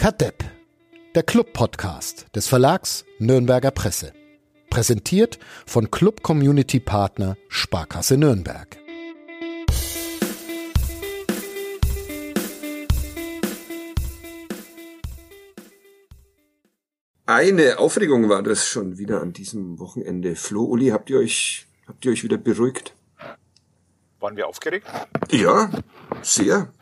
Kadepp, der Club-Podcast des Verlags Nürnberger Presse. Präsentiert von Club Community Partner Sparkasse Nürnberg. Eine Aufregung war das schon wieder an diesem Wochenende. Flo, Uli, habt ihr euch, habt ihr euch wieder beruhigt? Waren wir aufgeregt? Ja, sehr.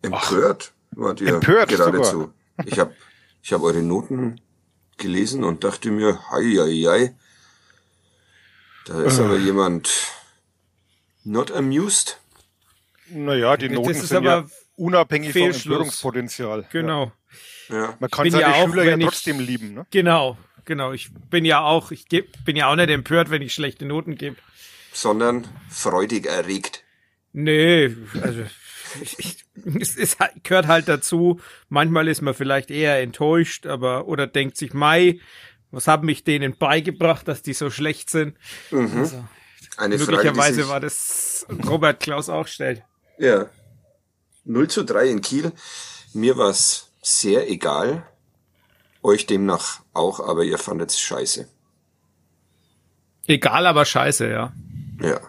Empört wart ihr empört geradezu. sogar. Ich habe ich hab eure Noten gelesen und dachte mir, hei, hei, hei. Da ist aber jemand not amused. Naja, die Das Noten ist sind aber ja unabhängig vom Fehlschluss. Empörungspotenzial. Genau. Ja. Man kann seine ja auch, Schüler ja wenn ich- trotzdem lieben. Ne? Genau. Genau. Ich bin ja auch, ich geb, bin ja auch nicht empört, wenn ich schlechte Noten gebe. Sondern freudig erregt. Nee, also ich, es ist, halt- gehört halt dazu. Manchmal ist man vielleicht eher enttäuscht, aber oder denkt sich, Mai, was haben mich denen beigebracht, dass die so schlecht sind? Also, Eine Frage, möglicherweise sich, war das Robert Klaus auch stellt. Ja. 0 zu 3 in Kiel. Mir war's sehr egal. Euch demnach auch, aber ihr fandet's scheiße. Egal, aber scheiße, ja. Ja.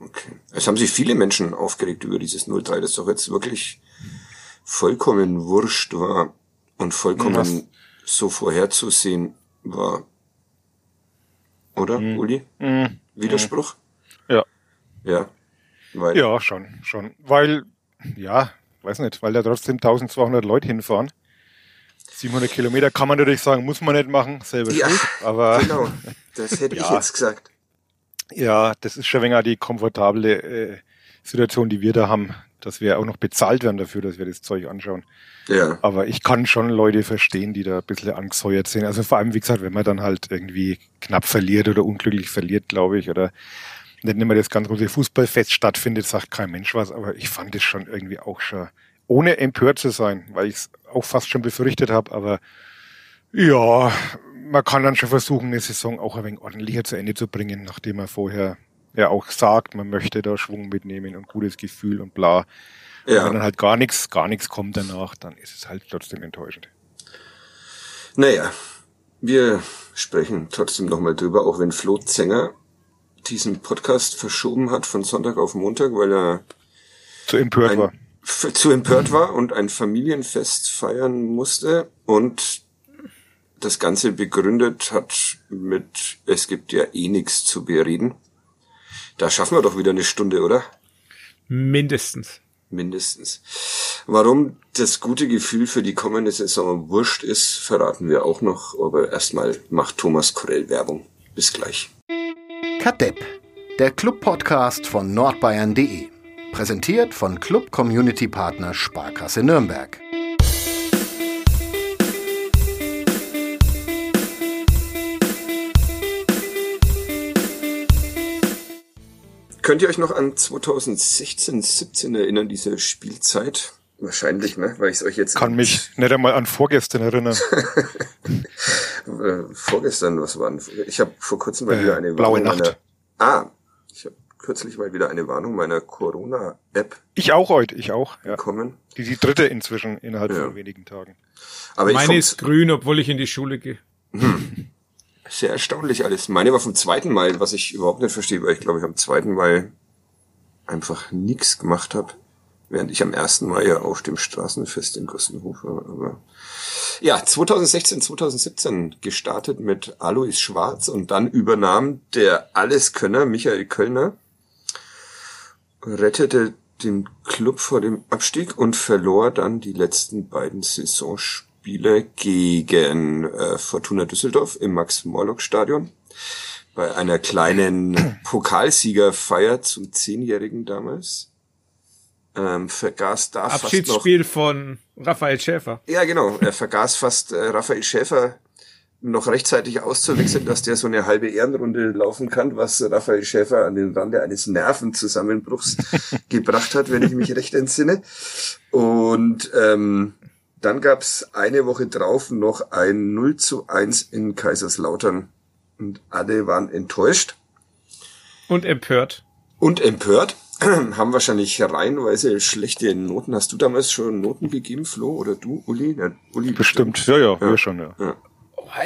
Okay. Es haben sich viele Menschen aufgeregt über dieses 0-3, das doch jetzt wirklich vollkommen wurscht war und vollkommen Was? so vorherzusehen war. Oder, Uli? Widerspruch? Ja. Ja. Weil, ja, schon, schon. Weil, ja, weiß nicht, weil da trotzdem 1200 Leute hinfahren. 700 Kilometer kann man natürlich sagen, muss man nicht machen, selber Ja, schuld. Aber genau. Das hätte ich Ja. jetzt gesagt. Ja, das ist schon länger die komfortable äh, Situation, die wir da haben, dass wir auch noch bezahlt werden dafür, dass wir das Zeug anschauen. Ja. Aber ich kann schon Leute verstehen, die da ein bisschen angesäuert sind. Also vor allem, wie gesagt, wenn man dann halt irgendwie knapp verliert oder unglücklich verliert, glaube ich, oder nicht immer das ganz große Fußballfest stattfindet, sagt kein Mensch was, aber ich fand es schon irgendwie auch schon, ohne empört zu sein, weil ich es auch fast schon befürchtet habe, aber ja, man kann dann schon versuchen, eine Saison auch ein wenig ordentlicher zu Ende zu bringen, nachdem man vorher ja auch sagt, man möchte da Schwung mitnehmen und gutes Gefühl und bla. Und Ja. wenn dann halt gar nichts, gar nichts kommt danach, dann ist es halt trotzdem enttäuschend. Naja, wir sprechen trotzdem nochmal drüber, auch wenn Flo Zenger diesen Podcast verschoben hat von Sonntag auf Montag, weil er Zu empört war. ein, f- zu empört war und ein Familienfest feiern musste und das Ganze begründet hat mit, es gibt ja eh nichts zu bereden. Da schaffen wir doch wieder eine Stunde, oder? Mindestens. Mindestens. Warum das gute Gefühl für die kommende Saison wurscht ist, verraten wir auch noch. Aber erstmal macht Thomas Korell Werbung. Bis gleich. Kadepp, der Club-Podcast von nordbayern.de. Präsentiert von Club Community Partner Sparkasse Nürnberg. Könnt ihr euch noch an 2016, 17 erinnern, diese Spielzeit? Wahrscheinlich, ne? Weil ich es euch jetzt Kann mich nicht einmal an vorgestern erinnern. äh, vorgestern, was war denn? Ich habe vor kurzem mal Äh, wieder eine Blaue Warnung Nacht. meiner. Ah, ich habe kürzlich mal wieder eine Warnung meiner Corona-App Ich auch heute, ich auch. Ja. bekommen. Die, die dritte inzwischen innerhalb Ja. von wenigen Tagen. Aber ich Meine ist grün, obwohl ich in die Schule gehe. Sehr erstaunlich alles. Meine war vom zweiten Mal, was ich überhaupt nicht verstehe, weil ich glaube, ich am zweiten Mal einfach nichts gemacht habe. Während ich am ersten Mal ja auf dem Straßenfest in Gossenhof war. Aber ja, 2016, 2017 gestartet mit Alois Schwarz und dann übernahm der Alleskönner Michael Kölner, rettete den Club vor dem Abstieg und verlor dann die letzten beiden Saisonspiele gegen äh, Fortuna Düsseldorf im Max-Morlock-Stadion bei einer kleinen Pokalsiegerfeier zum Zehnjährigen damals. Ähm, vergaß da fast noch Abschiedsspiel von Raphael Schäfer. ja, genau. Er vergaß fast äh, Raphael Schäfer noch rechtzeitig auszuwechseln, dass der so eine halbe Ehrenrunde laufen kann, was Raphael Schäfer an den Rande eines Nervenzusammenbruchs gebracht hat, wenn ich mich recht entsinne. Und ähm, dann gab's eine Woche drauf noch ein 0 zu 1 in Kaiserslautern. Und alle waren enttäuscht Und empört. und empört. haben wahrscheinlich reihenweise schlechte Noten. Hast du damals schon Noten gegeben, Flo, oder du, Uli? Ja, Uli bestimmt. Ja, ja, wir schon, ja. ja.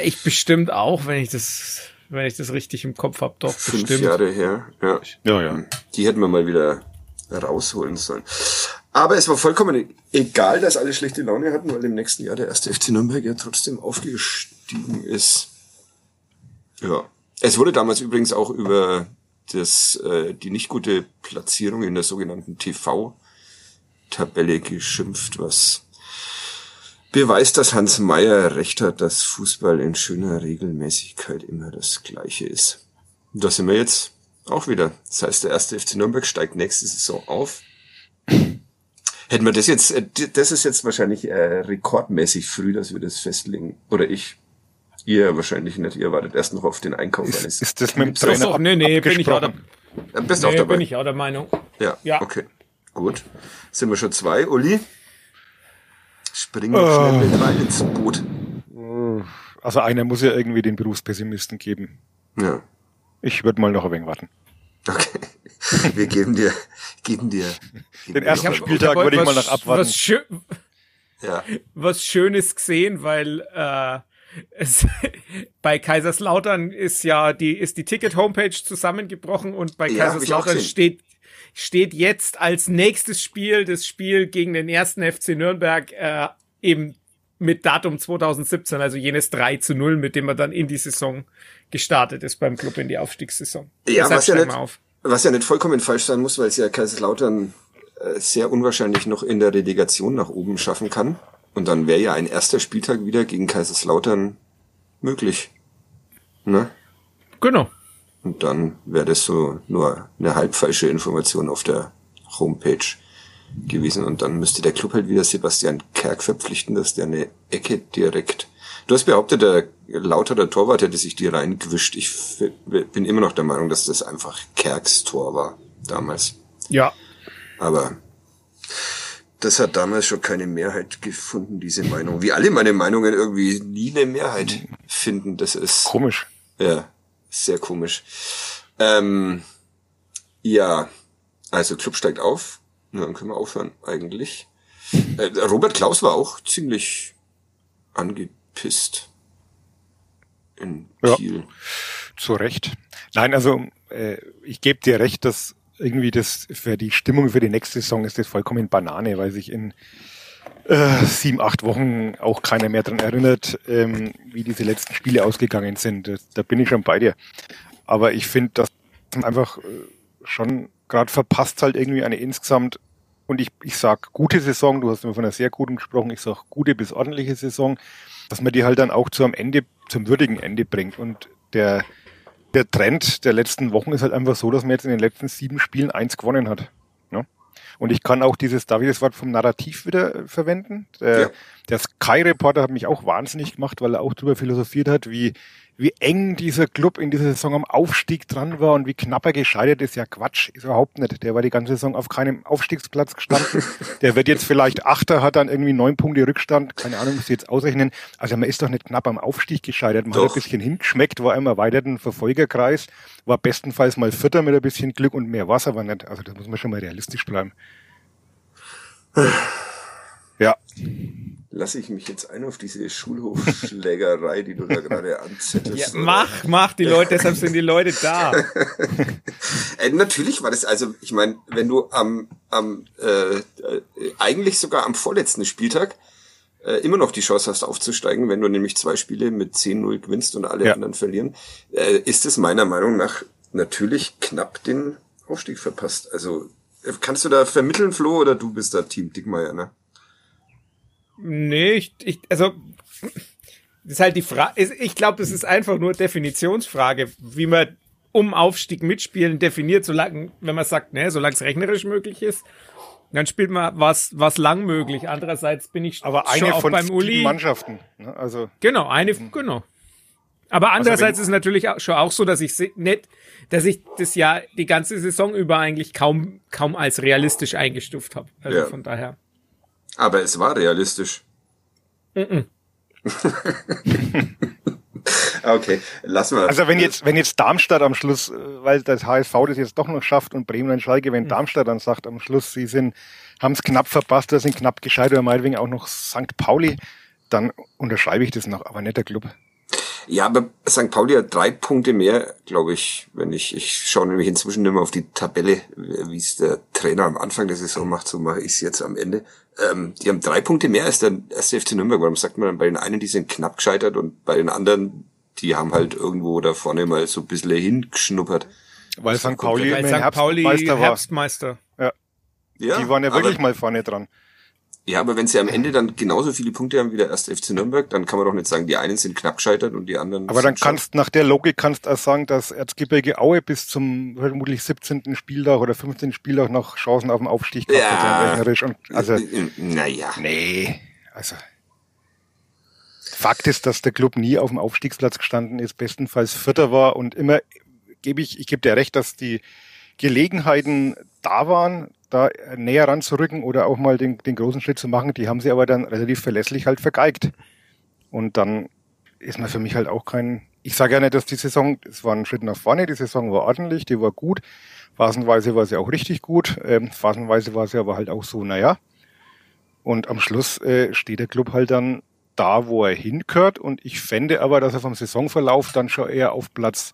Ich bestimmt auch, wenn ich das, wenn ich das richtig im Kopf hab, doch Fünf bestimmt. Jahre her, ja. Ja, ja. Die hätten wir mal wieder rausholen sollen. Aber es war vollkommen egal, dass alle schlechte Laune hatten, weil im nächsten Jahr der erste FC Nürnberg ja trotzdem aufgestiegen ist. Ja. Es wurde damals übrigens auch über das, äh, die nicht gute Platzierung in der sogenannten TV-Tabelle geschimpft, was beweist, dass Hans Meyer recht hat, dass Fußball in schöner Regelmäßigkeit immer das Gleiche ist. Und da sind wir jetzt auch wieder. Das heißt, der erste FC Nürnberg steigt nächste Saison auf. Hätten wir das jetzt, äh, das ist jetzt wahrscheinlich äh, rekordmäßig früh, dass wir das festlegen. Oder ich. Ihr wahrscheinlich nicht. Ihr wartet erst noch auf den Einkauf Ist, eines. ist das mit dem So, Trainer so, nee, nee, bin ich auch, da, Bist nee, auch dabei. bin ich auch der Meinung. Ja, Ja. okay. Gut. Sind wir schon zwei, Uli? Springen wir schnell mit rein ins Boot. Also einer muss ja irgendwie den Berufspessimisten geben. Ja. Ich würde mal noch ein wenig warten. Okay. Wir geben dir, geben dir. Geben Den ersten Spieltag hab würde ich mal was- noch abwarten. Was, schö Ja. was Schönes gesehen, weil äh, es, bei Kaiserslautern ist ja die ist die Ticket-Homepage zusammengebrochen und bei Ja, Kaiserslautern steht steht jetzt als nächstes Spiel das Spiel gegen den ersten FC Nürnberg äh, eben mit Datum 2017, also jenes 3 zu 0, mit dem er dann in die Saison gestartet ist beim Club in die Aufstiegssaison. Ja, Deshalb was ja, nicht, was ja nicht vollkommen falsch sein muss, weil es ja Kaiserslautern äh, sehr unwahrscheinlich noch in der Relegation nach oben schaffen kann. Und dann wäre ja ein erster Spieltag wieder gegen Kaiserslautern möglich. Ne? Genau. Und dann wäre das so nur eine halb falsche Information auf der Homepage gewesen. Und dann müsste der Club halt wieder Sebastian Kerk verpflichten, dass der eine Ecke direkt. Du hast behauptet, der lauterer Torwart hätte sich die reingewischt. Ich bin immer noch der Meinung, dass das einfach Kerks Tor war damals. Ja. Aber das hat damals schon keine Mehrheit gefunden, diese Meinung. Wie alle meine Meinungen irgendwie nie eine Mehrheit finden. Das ist Komisch. ja, sehr komisch. Ähm, ja, also Club steigt auf. Dann können wir aufhören, eigentlich. Äh, Robert Klaus war auch ziemlich angepisst in Ja. Kiel. Zu Recht. Nein, also äh, ich gebe dir recht, dass irgendwie das für die Stimmung für die nächste Saison ist das vollkommen Banane, weil sich in äh, sieben, acht Wochen auch keiner mehr dran erinnert, ähm, wie diese letzten Spiele ausgegangen sind. Das, da bin ich schon bei dir. Aber ich finde, dass man einfach äh, schon gerade verpasst halt irgendwie eine insgesamt und ich, ich sag gute Saison, du hast immer von einer sehr guten gesprochen, ich sag gute bis ordentliche Saison, dass man die halt dann auch zu am Ende, zum würdigen Ende bringt. Und der, der Trend der letzten Wochen ist halt einfach so, dass man jetzt in den letzten sieben Spielen eins gewonnen hat. Ne? Und ich kann auch dieses, darf ich das Wort vom Narrativ wieder äh, verwenden? Der, Ja. der Sky-Reporter hat mich auch wahnsinnig gemacht, weil er auch darüber philosophiert hat, wie, wie eng dieser Club in dieser Saison am Aufstieg dran war und wie knapp er gescheitert ist. Ja, Quatsch, ist überhaupt nicht. Der war die ganze Saison auf keinem Aufstiegsplatz gestanden. Der wird jetzt vielleicht Achter, hat dann irgendwie neun Punkte Rückstand. Keine Ahnung, muss ich jetzt ausrechnen. Also man ist doch nicht knapp am Aufstieg gescheitert. Man hat Doch. ein bisschen hingeschmeckt, war im erweiterten Verfolgerkreis, war bestenfalls mal Vierter mit ein bisschen Glück und mehr war es aber nicht. Also da muss man schon mal realistisch bleiben. Ja, Lasse ich mich jetzt ein auf diese Schulhofschlägerei, die du da gerade ja anzettelst? oder? mach, mach die Leute, deshalb sind die Leute da. Äh, natürlich war das, also ich meine, wenn du am, am äh, äh, eigentlich sogar am vorletzten Spieltag äh, immer noch die Chance hast aufzusteigen, wenn du nämlich zwei Spiele mit 10-0 gewinnst und alle Ja. anderen verlieren, äh, ist es meiner Meinung nach natürlich knapp den Aufstieg verpasst. Also äh, kannst du da vermitteln, Flo, oder du bist da Team Dickmeier, ne? Nee, ich, ich also ist halt die Frage. Ich glaube, das ist einfach nur Definitionsfrage, wie man um Aufstieg mitspielen definiert, solange, wenn man sagt, ne, solange es rechnerisch möglich ist, dann spielt man was, was lang möglich. Andererseits bin ich aber schon eine auch von beim Uli. Mannschaften. Ne? Also Genau, eine, genau. Aber andererseits wenn- ist es natürlich auch, schon auch so, dass ich nicht, dass ich das ja die ganze Saison über eigentlich kaum, kaum als realistisch eingestuft habe. Also Ja. von daher. Aber es war realistisch. Okay, lassen wir. Also wenn jetzt, wenn jetzt Darmstadt am Schluss, äh, weil das HSV das jetzt doch noch schafft und Bremen und Schalke, wenn Darmstadt dann sagt am Schluss, sie sind, haben es knapp verpasst, oder sind knapp gescheitert, oder meinetwegen auch noch St. Pauli, dann unterschreibe ich das noch, aber nicht der Club. Ja, aber St. Pauli hat drei Punkte mehr, glaube ich, wenn ich, ich schaue nämlich inzwischen nicht mehr auf die Tabelle, wie es der Trainer am Anfang der Saison macht, so mache ich es jetzt am Ende. Ähm, die haben drei Punkte mehr als der erste FC Nürnberg. Warum sagt man dann bei den einen, die sind knapp gescheitert und bei den anderen, die haben halt irgendwo da vorne mal so ein bisschen hingeschnuppert. Weil St. Pauli, Weil St. Pauli Herbstmeister war. Herbstmeister. Ja, Die waren ja wirklich aber, mal vorne dran. Ja, aber wenn sie am Ende dann genauso viele Punkte haben wie der erste FC Nürnberg, dann kann man doch nicht sagen, die einen sind knapp gescheitert und die anderen. Aber dann kannst, nach der Logik kannst du auch sagen, dass Erzgebirge Aue bis zum vermutlich 17. Spieltag oder 15. Spieltag noch Chancen auf den Aufstieg gehabt hat, Ja. Und, also, Äh, Naja. nee, also. Fakt ist, dass der Club nie auf dem Aufstiegsplatz gestanden ist, bestenfalls Vierter war und immer gebe ich, ich gebe dir recht, dass die Gelegenheiten da waren, da näher ranzurücken oder auch mal den, den großen Schritt zu machen, die haben sie aber dann relativ verlässlich halt vergeigt. Und dann ist man für mich halt auch kein, ich sage ja nicht, dass die Saison, es war ein Schritt nach vorne, die Saison war ordentlich, die war gut, phasenweise war sie auch richtig gut, ähm, phasenweise war sie aber halt auch so, naja. Und am Schluss äh, steht der Club halt dann da, wo er hingehört. Und ich fände aber, dass er vom Saisonverlauf dann schon eher auf Platz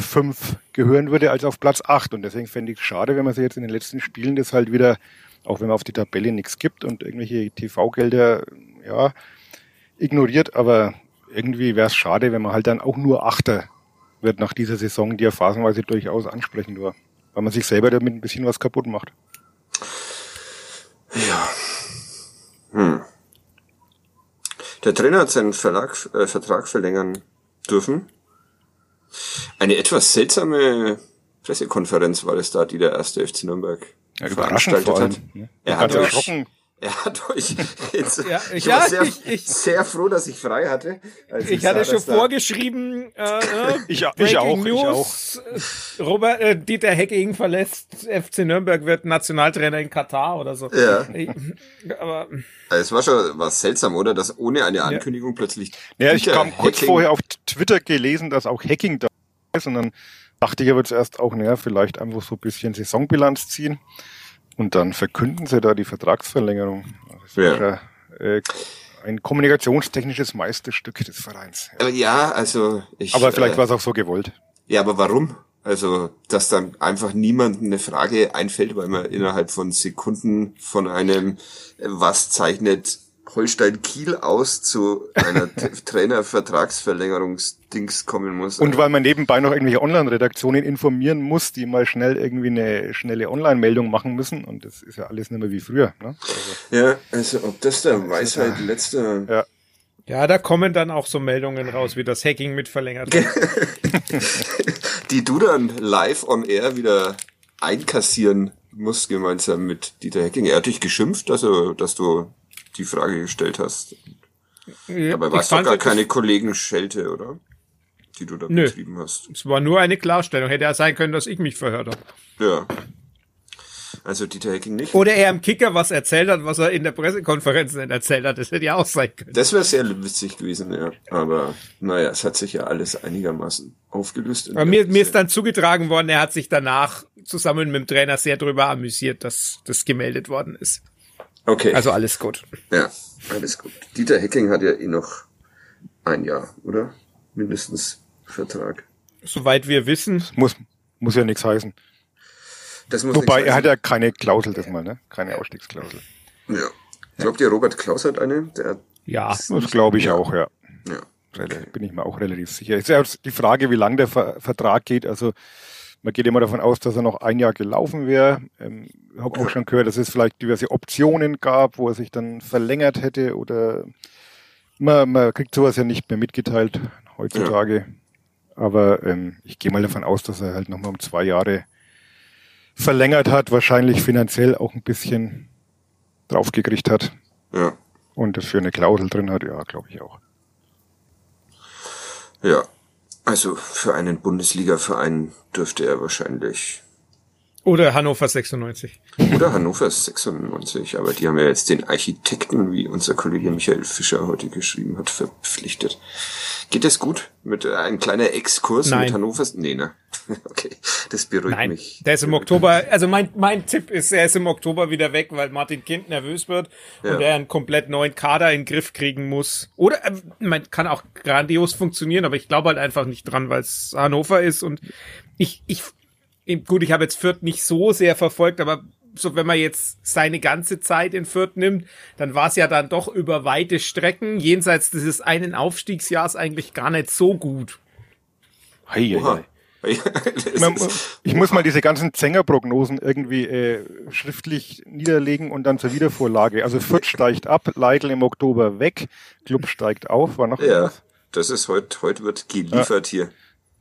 fünf gehören würde als auf Platz acht. Und deswegen fände ich es schade, wenn man sich jetzt in den letzten Spielen das halt wieder, auch wenn man auf die Tabelle nichts gibt und irgendwelche TV-Gelder, ja, ignoriert. Aber irgendwie wäre es schade, wenn man halt dann auch nur Achter wird nach dieser Saison, die ja phasenweise durchaus ansprechend war. Weil man sich selber damit ein bisschen was kaputt macht. Ja. Hm. Der Trainer hat seinen Verlag, äh, Vertrag verlängern dürfen. Eine etwas seltsame Pressekonferenz war es da, die der erste FC Nürnberg Ja, veranstaltet hat. ne? Er hat erschrocken. Er hat euch jetzt, Ja, ich ja, war sehr, ich- ich- sehr froh, dass ich frei hatte. als Ich sah, hatte schon dass da- vorgeschrieben, äh, äh, Ich- ich Breaking auch, ich News, äh, Robert, äh, Dieter Hecking verlässt FC Nürnberg, wird Nationaltrainer in Katar oder so. Ja. Ich, aber Es war schon was seltsam, oder? Dass ohne eine Ankündigung plötzlich. Ja, ich kam kurz vorher auf Twitter gelesen, dass auch Hacking da ist und dann dachte ich aber zuerst auch, naja, vielleicht einfach so ein bisschen Saisonbilanz ziehen und dann verkünden sie da die Vertragsverlängerung. Das Ja. ja, äh, ein kommunikationstechnisches Meisterstück des Vereins. Äh, Ja, also ich. Aber vielleicht äh, war es auch so gewollt. Ja, aber warum? Also, dass dann einfach niemandem eine Frage einfällt, weil man innerhalb von Sekunden von einem, äh, was zeichnet Holstein Kiel aus, zu einer Trainervertragsverlängerungsdings kommen muss. Und weil man nebenbei noch irgendwelche Online-Redaktionen informieren muss, die mal schnell irgendwie eine schnelle Online-Meldung machen müssen. Und das ist ja alles nicht mehr wie früher. Ne? Also, ja, also ob das der Weisheit letzter. ja. ja, da kommen dann auch so Meldungen raus, wie das Hacking mit verlängert wird. die du dann live on air wieder einkassieren musst, gemeinsam mit Dieter Hecking. Er hat dich geschimpft, also, dass du die Frage gestellt hast. Dabei Ich war es doch gar keine Kollegen-Schelte, oder? Die du da Nö. betrieben hast. Es war nur eine Klarstellung. Hätte ja sein können, dass ich mich verhört habe. Ja. Also Dieter Hecking nicht. Oder er im Kicker was erzählt hat, was er in der Pressekonferenz nicht erzählt hat. Das hätte ja auch sein können. Das wäre sehr witzig gewesen, ja. Aber naja, es hat sich ja alles einigermaßen aufgelöst. Aber mir, mir ist dann zugetragen worden, er hat sich danach zusammen mit dem Trainer sehr drüber amüsiert, dass das gemeldet worden ist. Okay. Also alles gut. ja, alles gut. Dieter Hecking hat ja eh noch ein Jahr, oder? Mindestens Vertrag. Soweit wir wissen. Muss, muss ja nichts heißen. Das muss Wobei, er hat ja keine Klausel das mal, ne? Keine Ausstiegsklausel. Ja. Glaubt ihr, Robert Klaus hat eine? Der hat, Ja. Das glaube ich auch, ja. ja. Rel- Bin ich mir auch relativ sicher. Es ist ja die Frage, wie lang der Ver Vertrag geht. Also man geht immer davon aus, dass er noch ein Jahr gelaufen wäre. Ähm, ich habe auch schon gehört, dass es vielleicht diverse Optionen gab, wo er sich dann verlängert hätte oder man, man kriegt sowas ja nicht mehr mitgeteilt heutzutage. Aber ähm, ich gehe mal davon aus, dass er halt nochmal um zwei Jahre verlängert hat, wahrscheinlich finanziell auch ein bisschen draufgekriegt hat Ja. und dafür eine Klausel drin hat. Ja, glaube ich auch. Ja. Also für einen Bundesliga-Verein dürfte er wahrscheinlich. Oder Hannover 96. Oder Hannover 96, aber die haben ja jetzt den Architekten, wie unser Kollege Michael Fischer heute geschrieben hat, verpflichtet. Geht das gut? Mit äh, ein kleiner Exkurs Nein. mit Hannover? Nee, ne? Okay, das beruhigt Nein, mich. der ist im Oktober, also mein, mein Tipp ist, er ist im Oktober wieder weg, weil Martin Kind nervös wird Ja. und er einen komplett neuen Kader in den Griff kriegen muss. Oder, äh, man kann auch grandios funktionieren, aber ich glaube halt einfach nicht dran, weil es Hannover ist und ich, ich, gut, ich habe jetzt Fürth nicht so sehr verfolgt, aber so wenn man jetzt seine ganze Zeit in Fürth nimmt, dann war es ja dann doch über weite Strecken jenseits dieses einen Aufstiegsjahrs eigentlich gar nicht so gut. Hei, hei, ich muss mal diese ganzen Zengerprognosen irgendwie äh, schriftlich niederlegen und dann zur Wiedervorlage. Also Fürth steigt ab, Leitl im Oktober weg, Club steigt auf, war noch ja, was? das ist heute, heute wird geliefert hier.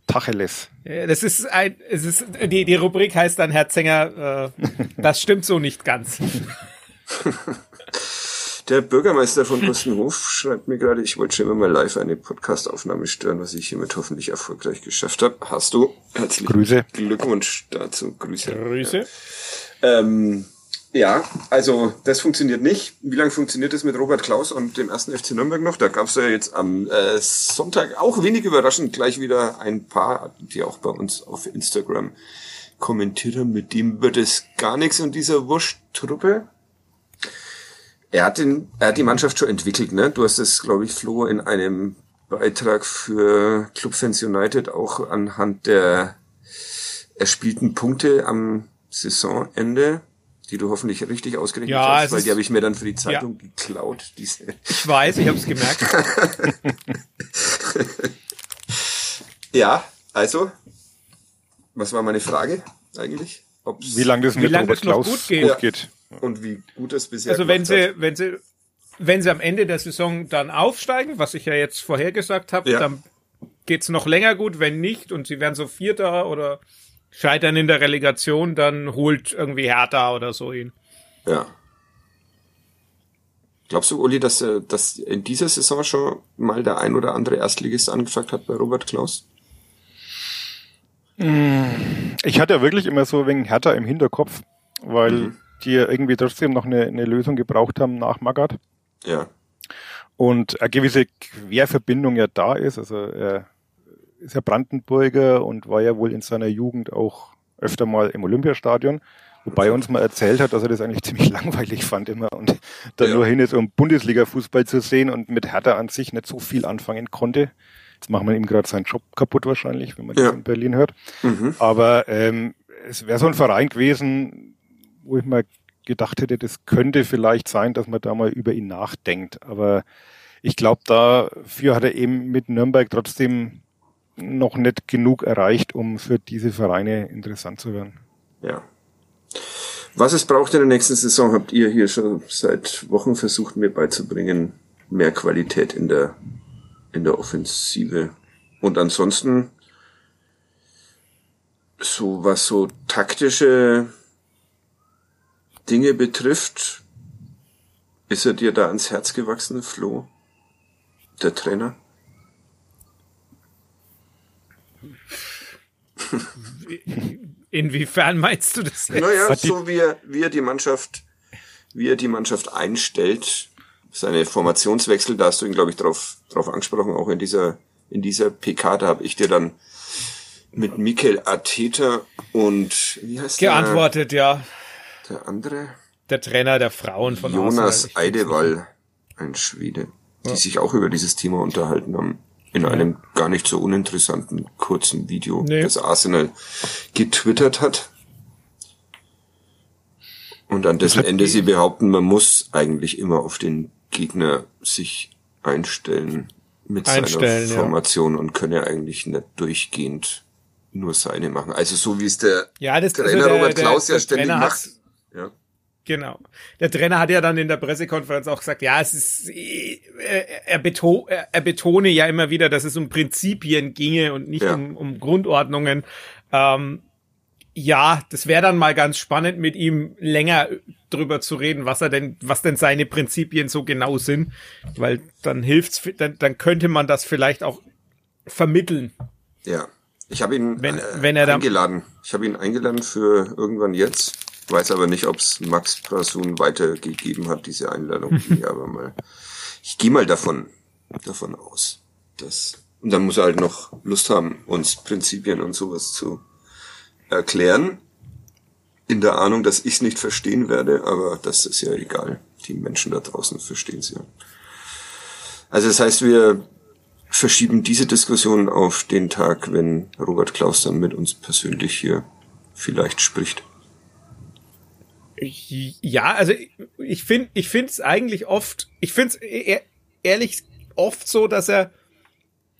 Tacheles. Ja, Das ist ein, es ist, die, die Rubrik heißt dann, Herr Zenger, äh, das stimmt so nicht ganz. Der Bürgermeister von Bustenhof schreibt mir gerade, ich wollte schon immer mal live eine Podcastaufnahme stören, was ich hiermit hoffentlich erfolgreich geschafft habe. Hast du? Herzlichen Grüße. Glückwunsch dazu. Grüße. Grüße. Ähm, ja, also das funktioniert nicht. Wie lange funktioniert das mit Robert Klaus und dem ersten FC Nürnberg noch? Da gab es ja jetzt am äh, Sonntag auch wenig überraschend gleich wieder ein paar, die auch bei uns auf Instagram kommentiert haben. Mit dem wird es gar nichts und dieser Wurschtruppe. Er hat, den, er hat die Mannschaft schon entwickelt, ne? Du hast es, glaube ich, Flo, in einem Beitrag für Clubfans United auch anhand der erspielten Punkte am Saisonende, die du hoffentlich richtig ausgerechnet Ja, hast, es weil die habe ich mir dann für die Zeitung geklaut. Diese. Ich weiß, ich habe es gemerkt. Ja, also, was war meine Frage eigentlich? Ob's Wie lange das mit lang Robert Klaus gut geht. gut geht. und wie gut das bisher Also wenn sie, wenn sie, wenn sie am Ende der Saison dann aufsteigen, was ich ja jetzt vorhergesagt habe, Ja. dann geht's noch länger gut. Wenn nicht und sie werden so Vierter oder scheitern in der Relegation, dann holt irgendwie Hertha oder so ihn. Ja. Glaubst du, Uli, dass, äh, dass in dieser Saison schon mal der ein oder andere Erstligist angefragt hat bei Robert Klaus? Ich hatte ja wirklich immer so wegen Hertha im Hinterkopf, weil Mhm. die ja irgendwie trotzdem noch eine, eine Lösung gebraucht haben nach Magath. Ja. und eine gewisse Querverbindung ja da ist. Also er ist ja Brandenburger und war ja wohl in seiner Jugend auch öfter mal im Olympiastadion, wobei er uns mal erzählt hat, dass er das eigentlich ziemlich langweilig fand immer und da Ja. nur hin ist, um Bundesliga-Fußball zu sehen und mit Hertha an sich nicht so viel anfangen konnte. Jetzt machen wir ihm gerade seinen Job kaputt wahrscheinlich, wenn man Ja. das in Berlin hört. Mhm. Aber ähm, es wäre so ein Verein gewesen, wo ich mal gedacht hätte, das könnte vielleicht sein, dass man da mal über ihn nachdenkt. Aber ich glaube, dafür hat er eben mit Nürnberg trotzdem noch nicht genug erreicht, um für diese Vereine interessant zu werden. Ja. Was es braucht in der nächsten Saison, habt ihr hier schon seit Wochen versucht, mir beizubringen. Mehr Qualität in der, in der Offensive. Und ansonsten, so was so taktische Dinge betrifft, ist er dir da ans Herz gewachsen, Flo? Der Trainer? Inwiefern meinst du das jetzt? Naja, so wie er, wie er die Mannschaft, wie er die Mannschaft einstellt, seine Formationswechsel, da hast du ihn, glaube ich, drauf, drauf angesprochen, auch in dieser, in dieser PK, da habe ich dir dann mit Mikel Arteta und wie heißt Geantwortet, ja. der, der andere? Der Trainer der Frauen von Jonas Arsenal. Eidewall, ein Schwede, die sich auch über dieses Thema unterhalten haben. In einem gar nicht so uninteressanten kurzen Video, Nee. das Arsenal getwittert hat. Und an dessen Ende sie behaupten, man muss eigentlich immer auf den Gegner sich einstellen mit Einstellen, seiner ja. Formation und könne eigentlich nicht durchgehend nur seine machen. Also so wie es der Ja, das Trainer also der, Robert der, Klaus ja der ständig Trainer macht. Ja. Genau. Der Trainer hat ja dann in der Pressekonferenz auch gesagt, ja, es ist, äh, er, beto er, betone ja immer wieder, dass es um Prinzipien ginge und nicht Ja. um, um Grundordnungen. Ähm, ja, das wäre dann mal ganz spannend, mit ihm länger drüber zu reden, was er denn, was denn seine Prinzipien so genau sind, weil dann hilft's, dann, dann könnte man das vielleicht auch vermitteln. Ja. Ich habe ihn Wenn- äh, wenn er dann- eingeladen. Ich habe ihn eingeladen für irgendwann jetzt. Weiß aber nicht, ob es Max Prasun weitergegeben hat, diese Einladung. ja, aber mal. Ich gehe mal davon, davon aus, dass Und dann muss er halt noch Lust haben, uns Prinzipien und sowas zu erklären. In der Ahnung, dass ich es nicht verstehen werde, aber das ist ja egal. Die Menschen da draußen verstehen es ja. Also das heißt, wir verschieben diese Diskussion auf den Tag, wenn Robert Klaus dann mit uns persönlich hier vielleicht spricht. Ja, also ich finde, ich finde es eigentlich oft, ich finde es ehrlich oft so, dass er,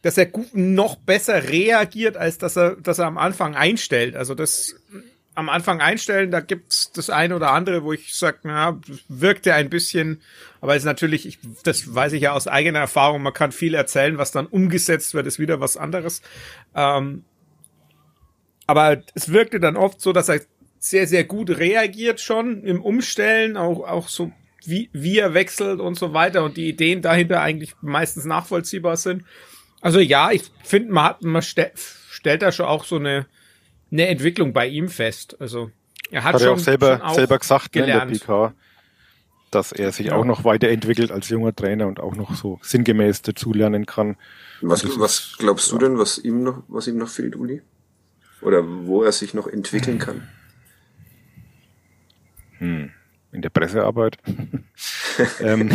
dass er gut, noch besser reagiert, als dass er, dass er am Anfang einstellt. Also das am Anfang einstellen, da gibt's das eine oder andere, wo ich sage, na, wirkte ein bisschen, aber ist natürlich, ich, das weiß ich ja aus eigener Erfahrung, man kann viel erzählen, was dann umgesetzt wird, ist wieder was anderes. Ähm, aber es wirkte dann oft so, dass er sehr, sehr gut reagiert schon im Umstellen, auch, auch so wie, wie er wechselt und so weiter und die Ideen dahinter eigentlich meistens nachvollziehbar sind. Also ja, ich finde, man hat, man ste stellt da schon auch so eine, eine Entwicklung bei ihm fest. Also er hat, hat schon, er auch selber, schon auch selber gesagt gelernt. Ne, in der PK, dass er sich Ja. auch noch weiterentwickelt als junger Trainer und auch noch so sinngemäß dazulernen kann. Was, Das was glaubst du denn, was ihm noch, was ihm noch fehlt, Uli? Oder wo er sich noch entwickeln kann? Hm. In der Pressearbeit. ähm,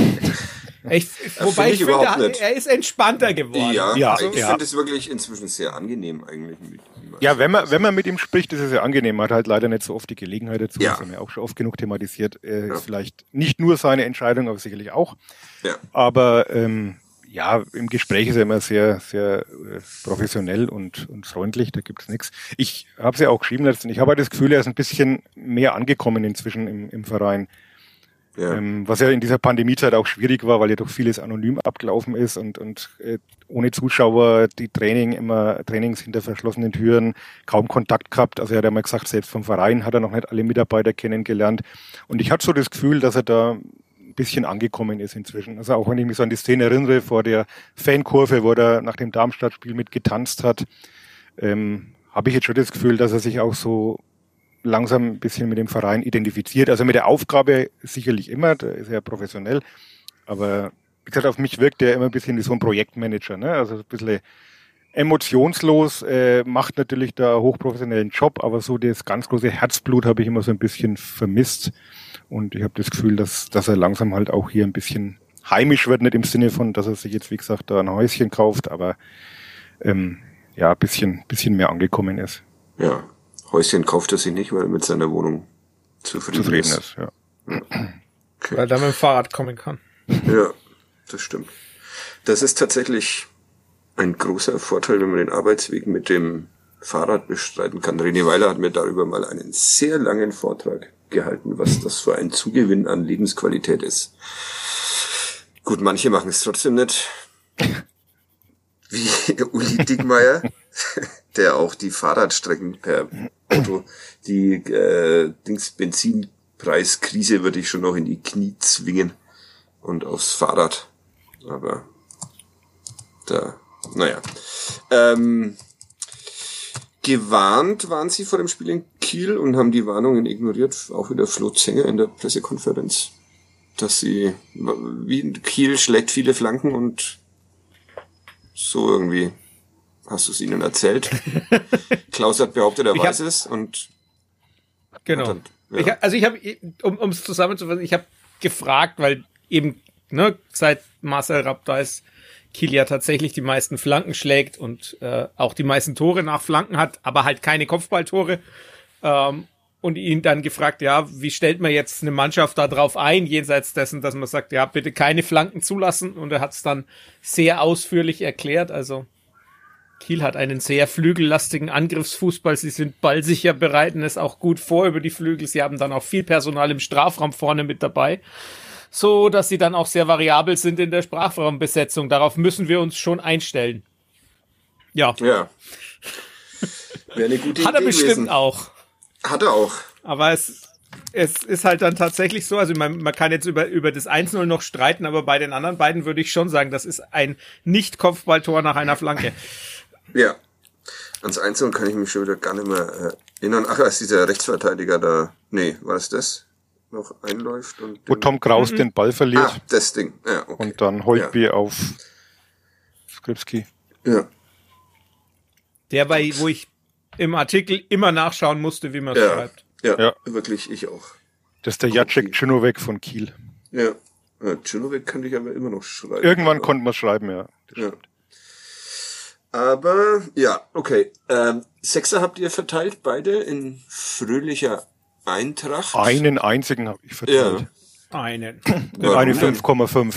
Ich, wobei ich ich finde, er, nicht. er ist entspannter geworden. Ja, Ja, ich ja. finde es wirklich inzwischen sehr angenehm eigentlich. Mit ihm. ja, wenn man, wenn man mit ihm spricht, ist es ja angenehm. Man hat halt leider nicht so oft die Gelegenheit dazu. Ja. Das haben wir auch schon oft genug thematisiert. Äh, Ja. Ist vielleicht nicht nur seine Entscheidung, aber sicherlich auch. Ja. Aber ähm, ja, im Gespräch ist er immer sehr, sehr äh, professionell und, und freundlich, da gibt's nichts. Ich habe es ja auch geschrieben letztens, ich habe halt das Gefühl, er ist ein bisschen mehr angekommen inzwischen im, im Verein. Ja. Ähm, was ja in dieser Pandemiezeit auch schwierig war, weil ja doch vieles anonym abgelaufen ist und, und äh, ohne Zuschauer die Training immer Trainings hinter verschlossenen Türen, kaum Kontakt gehabt. Also er hat ja mal gesagt, selbst vom Verein hat er noch nicht alle Mitarbeiter kennengelernt. Und ich hatte so das Gefühl, dass er da ein bisschen angekommen ist inzwischen. Also auch wenn ich mich so an die Szene erinnere vor der Fankurve, wo er nach dem Darmstadt-Spiel mit getanzt hat, ähm, habe ich jetzt schon das Gefühl, dass er sich auch so langsam ein bisschen mit dem Verein identifiziert. Also mit der Aufgabe sicherlich immer, da ist er professionell. Aber wie gesagt, auf mich wirkt er immer ein bisschen wie so ein Projektmanager. Ne? Also ein bisschen emotionslos, äh, macht natürlich da hochprofessionellen Job, aber so das ganz große Herzblut habe ich immer so ein bisschen vermisst. Und ich habe das Gefühl, dass, dass er langsam halt auch hier ein bisschen heimisch wird, nicht im Sinne von, dass er sich jetzt, wie gesagt, da ein Häuschen kauft, aber ähm, ja, ein bisschen, bisschen mehr angekommen ist. ja. Häuschen kauft er sich nicht, weil er mit seiner Wohnung zufrieden, Zufrieden ist. ist, ja. Weil er mit dem Fahrrad kommen kann. Ja, das stimmt. Das ist tatsächlich ein großer Vorteil, wenn man den Arbeitsweg mit dem Fahrrad bestreiten kann. René Weiler hat mir darüber mal einen sehr langen Vortrag gehalten, was das für ein Zugewinn an Lebensqualität ist. Gut, manche machen es trotzdem nicht. Wie Uli Dickmeier, der auch die Fahrradstrecken per Auto, die äh, Dings Benzinpreiskrise würde ich schon noch in die Knie zwingen und aufs Fahrrad. Aber da, naja. Ähm, gewarnt waren sie vor dem Spiel in Kiel und haben die Warnungen ignoriert, auch wieder Flo Zenger in der Pressekonferenz, dass sie, wie Kiel schlägt viele Flanken und so irgendwie hast du es ihnen erzählt. Klaus hat behauptet, er Ich hab- weiß es und Genau. Dann, Ich, ja. hab- also ich habe, um um es zusammenzufassen, ich habe gefragt, weil eben ne, seit Marcel Rapp da ist, Kiel ja tatsächlich die meisten Flanken schlägt und äh, auch die meisten Tore nach Flanken hat, aber halt keine Kopfballtore. Ähm, und ihn dann gefragt, ja, wie stellt man jetzt eine Mannschaft da drauf ein, jenseits dessen, dass man sagt, ja, bitte keine Flanken zulassen. Und er hat es dann sehr ausführlich erklärt. Also Kiel hat einen sehr flügellastigen Angriffsfußball. Sie sind ballsicher, bereiten es auch gut vor über die Flügel. Sie haben dann auch viel Personal im Strafraum vorne mit dabei. So, dass sie dann auch sehr variabel sind in der Sprachraumbesetzung. Darauf müssen wir uns schon einstellen. Ja, ja. Wäre eine gute hat er Idee bestimmt gewesen. auch. Hat er auch. Aber es, es ist halt dann tatsächlich so, also man, man kann jetzt über, über das 1-0 noch streiten, aber bei den anderen beiden würde ich schon sagen, das ist ein Nicht-Kopfballtor nach einer Flanke. Ja. Ans Einzelne kann ich mich schon wieder gar nicht mehr äh, erinnern. Ach, als dieser Rechtsverteidiger da, nee, war es das? Noch einläuft und. Wo Tom Kraus den Ball verliert Ah, das Ding. Ja, okay. und dann Holtby auf Skripski. Ja. Der bei, wo ich im Artikel immer nachschauen musste, wie man es Ja. schreibt. ja. Ja. Wirklich, ich auch. Das ist der Jacek Czynowek von Kiel. Ja. ja Czynowek kann ich aber immer noch schreiben. Irgendwann aber, konnte man schreiben, ja. Das Ja. stimmt. Aber, ja, okay. Ähm, Sechser habt ihr verteilt, beide in fröhlicher Eintracht. Einen einzigen habe ich verteilt. Ja. Einen. Warum Eine denn? 5,5.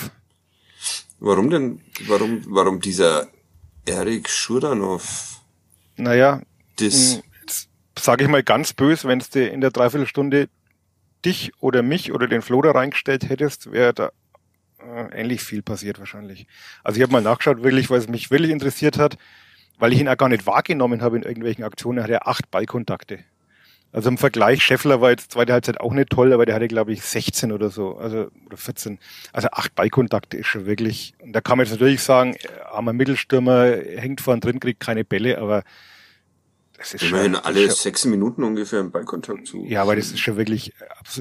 Warum denn? Warum, warum dieser Erik Schuranov? Naja, Das, jetzt sage ich mal ganz böse, wenn du in der Dreiviertelstunde dich oder mich oder den Flo da reingestellt hättest, wäre da äh, ähnlich viel passiert wahrscheinlich. Also ich habe mal nachgeschaut, wirklich, weil es mich wirklich interessiert hat, weil ich ihn auch gar nicht wahrgenommen habe in irgendwelchen Aktionen, hat er acht Ballkontakte. Also im Vergleich, Scheffler war jetzt zweite Halbzeit auch nicht toll, aber der hatte, glaube ich, 16 oder so, also oder 14. Also acht Ballkontakte ist schon wirklich. Und da kann man jetzt natürlich sagen, äh, armer Mittelstürmer hängt vorn drin, kriegt keine Bälle, aber das ist immerhin schon, alle schon, sechs Minuten ungefähr im Ballkontakt zu. ja, aber das ist schon wirklich,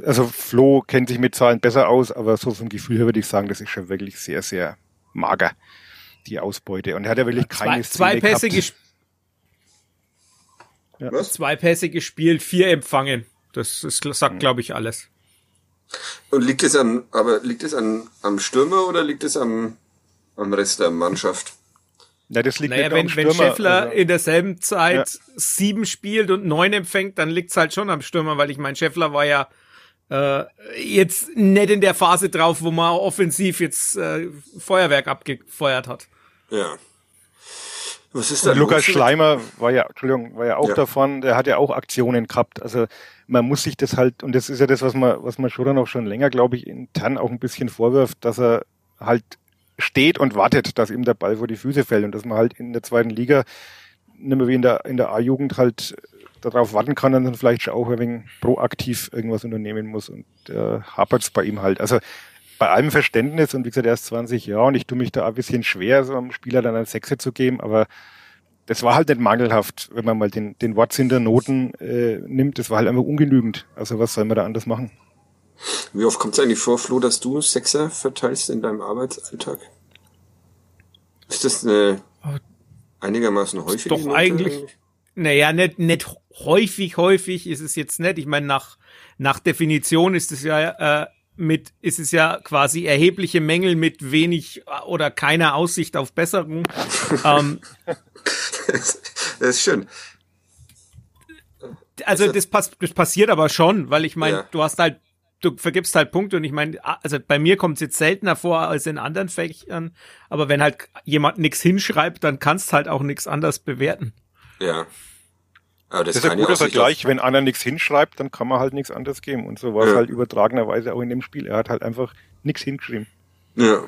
also Flo kennt sich mit Zahlen besser aus, aber so vom Gefühl her würde ich sagen, das ist schon wirklich sehr, sehr mager, die Ausbeute. Und er hat ja wirklich Zwei, keine zwei Szene Pässe, gehabt. ges Was? zwei Pässe gespielt, vier empfangen. Das ist, sagt, glaube ich, alles. Und liegt es an, aber liegt es an, am Stürmer oder liegt es am, am Rest der Mannschaft? Ja, das liegt Naja, nicht wenn, am wenn Stürmer. Scheffler also, in derselben Zeit Ja. sieben spielt und neun empfängt, dann liegt's halt schon am Stürmer, weil ich mein, Scheffler war ja äh, jetzt nicht in der Phase drauf, wo man offensiv jetzt äh, Feuerwerk abgefeuert hat. Ja. Was ist da Und Lukas? Schleimer war ja, Entschuldigung, war ja auch Ja. davon, der hat ja auch Aktionen gehabt. Also man muss sich das halt, und das ist ja das, was man, was man schon noch schon länger, glaube ich, intern auch ein bisschen vorwirft, dass er halt steht und wartet, dass ihm der Ball vor die Füße fällt und dass man halt in der zweiten Liga nicht mehr wie in der, in der A-Jugend halt darauf warten kann und dann vielleicht auch ein wenig proaktiv irgendwas unternehmen muss und äh, hapert's bei ihm halt. Also bei allem Verständnis und wie gesagt, er ist 20 Jahre und ich tue mich da ein bisschen schwer, so einem Spieler dann eine Sechse zu geben, aber das war halt nicht mangelhaft, wenn man mal den, den Wortsinn der Noten äh, nimmt. Das war halt einfach ungenügend. Also was soll man da anders machen? Wie oft kommt es eigentlich vor, Flo, dass du Sechser verteilst in deinem Arbeitsalltag? Ist das eine einigermaßen häufige doch eigentlich- Naja, nicht, nicht häufig, häufig ist es jetzt nicht. Ich meine, nach, nach Definition ist es ja äh, mit, ist es ja quasi erhebliche Mängel mit wenig äh, oder keiner Aussicht auf Besserung. ähm, das ist schön. also das, pass das passiert aber schon, weil ich meine, Ja. du hast halt, du vergibst halt Punkte und ich meine, also bei mir kommt es jetzt seltener vor als in anderen Fächern, aber wenn halt jemand nichts hinschreibt, dann kannst halt auch nichts anders bewerten. Ja. Aber das, Das ist ein guter Vergleich. Wenn einer nichts hinschreibt, dann kann man halt nichts anderes geben. Und so war es Ja. halt übertragenerweise auch in dem Spiel. Er hat halt einfach nichts hingeschrieben. Ja.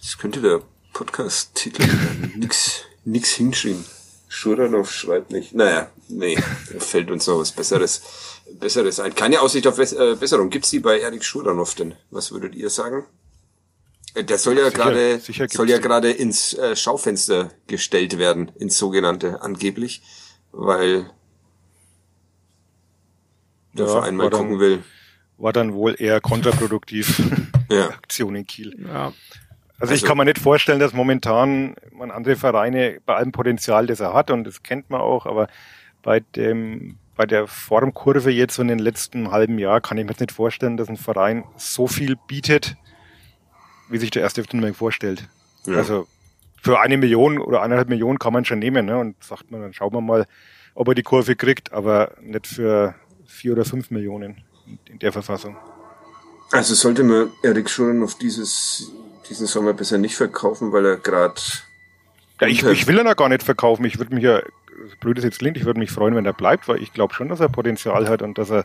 Das könnte der Podcast-Titel werden. nix, nix hinschreiben. Schuranov schreibt nicht. Naja, nee, da fällt uns noch was Besseres, Besseres ein. Keine Aussicht auf äh, Besserung. Gibt's die bei Erik Schuranov denn? Was würdet ihr sagen? Äh, Der soll ja gerade, soll ja gerade ins äh, Schaufenster gestellt werden, ins sogenannte angeblich, weil der Ja, Verein mal war dann- gucken will. War dann wohl eher kontraproduktiv. Ja. Aktion in Kiel. Ja. Also, ich Also- kann mir nicht vorstellen, dass momentan man andere Vereine bei allem Potenzial, das er hat, und das kennt man auch, aber bei dem, bei der Formkurve jetzt so in den letzten halben Jahr kann ich mir jetzt nicht vorstellen, dass ein Verein so viel bietet, wie sich der erste FC Nürnberg vorstellt. Ja. Also für eine Million oder eineinhalb Millionen kann man schon nehmen, ne? Und sagt man, dann schauen wir mal, ob er die Kurve kriegt, aber nicht für vier oder fünf Millionen in- der Verfassung. Also sollte man Erik Schuranov dieses, diesen Sommer besser nicht verkaufen, weil er gerade Ja, ich, ich will ihn ja gar nicht verkaufen. Ich würde mich ja, so blöd es jetzt klingt, ich würde mich freuen, wenn er bleibt, weil ich glaube schon, dass er Potenzial hat und dass er,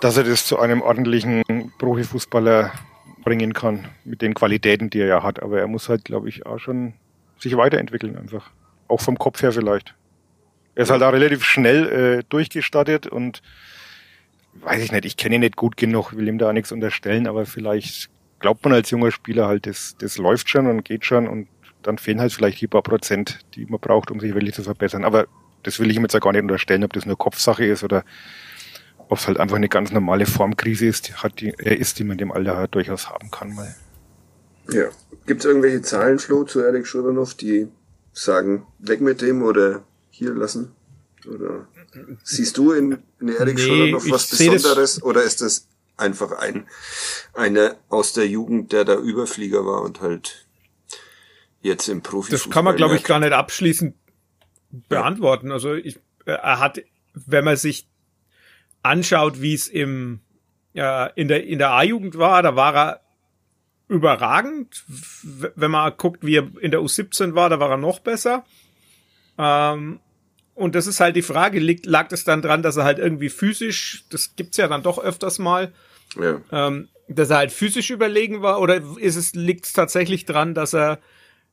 dass er das zu einem ordentlichen Profifußballer bringen kann, mit den Qualitäten, die er ja hat. Aber er muss halt, glaube ich, auch schon sich weiterentwickeln einfach. Auch vom Kopf her vielleicht. Er ist halt auch relativ schnell äh, durchgestartet und weiß ich nicht, ich kenne ihn nicht gut genug, will ihm da auch nichts unterstellen, aber vielleicht glaubt man als junger Spieler halt, das, das läuft schon und geht schon und dann fehlen halt vielleicht die paar Prozent, die man braucht, um sich wirklich zu verbessern. Aber das will ich ihm jetzt ja gar nicht unterstellen, ob das nur Kopfsache ist oder ob es halt einfach eine ganz normale Formkrise ist, die hat die, er ist, die man in dem Alter halt durchaus haben kann mal. Ja. Gibt es irgendwelche Zahlen, Flo, zu Erik Schuranov, die sagen, weg mit dem oder hier lassen? Oder siehst du in, in Erik Nee, Schuranov was Besonderes oder ist das einfach ein einer aus der Jugend, der da Überflieger war und halt jetzt im Profi Das kann man, glaube ich, gar nicht abschließend beantworten. Also ich, äh, er hat, wenn man sich anschaut, wie es im äh, in der in der A-Jugend war, da war er überragend. Wenn man guckt, wie er in der U17 war, da war er noch besser. Ähm, und das ist halt die Frage, liegt, lag das dann dran, dass er halt irgendwie physisch, das gibt's ja dann doch öfters mal, Ja. ähm, dass er halt physisch überlegen war oder ist es liegt es tatsächlich dran, dass er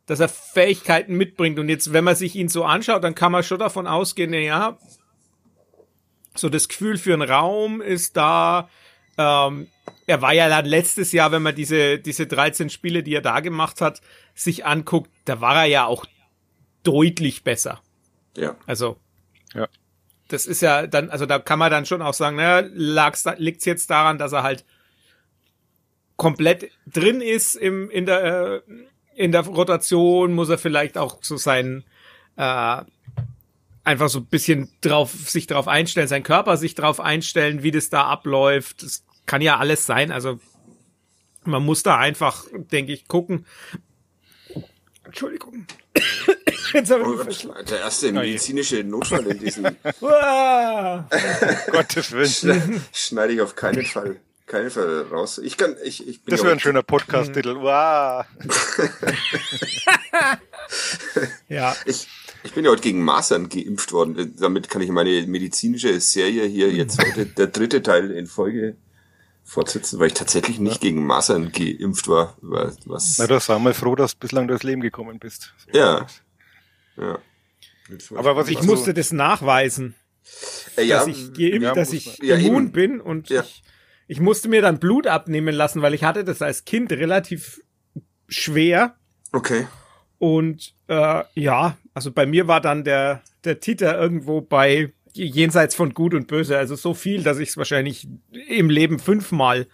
dass er Fähigkeiten mitbringt und jetzt wenn man sich ihn so anschaut, dann kann man schon davon ausgehen, na ja, so das Gefühl für einen Raum ist da. Ähm, er war ja dann letztes Jahr, wenn man diese diese 13 Spiele, die er da gemacht hat, sich anguckt, da war er ja auch deutlich besser. Ja. Also Ja. das ist ja dann, also da kann man dann schon auch sagen, naja, lag's, liegt's jetzt daran, dass er halt komplett drin ist im, in der, äh, in der Rotation, muss er vielleicht auch so sein, äh, einfach so ein bisschen drauf, sich drauf einstellen, sein Körper sich drauf einstellen, wie das da abläuft. Das kann ja alles sein, also man muss da einfach, denke ich, gucken. Entschuldigung. Jetzt habe ich Oh Gott, der erste medizinische Notfall in diesem Uah. Gottes Willen. schneide ich auf keinen Fall, keinen Fall raus. Ich kann, ich, ich bin Das wäre ein schöner Podcast-Titel. Wow. Ja, Ich, ich bin ja heute gegen Masern geimpft worden. Damit kann ich meine medizinische Serie hier jetzt heute der dritte Teil in Folge fortsetzen, weil ich tatsächlich nicht gegen Masern geimpft war. wa- Was, Na, da sind wir froh, dass du bislang durchs Leben gekommen bist. Ja. ja. Aber was ich, ich musste das nachweisen, Äh, ja, dass ich geimpft, ja, dass ich. Ja, immun eben. bin und Ja. ich, ich musste mir dann Blut abnehmen lassen, weil ich hatte das als Kind relativ schwer okay. und äh, ja, also bei mir war dann der der Titer irgendwo bei jenseits von Gut und Böse, also so viel, dass ich es wahrscheinlich im Leben fünfmal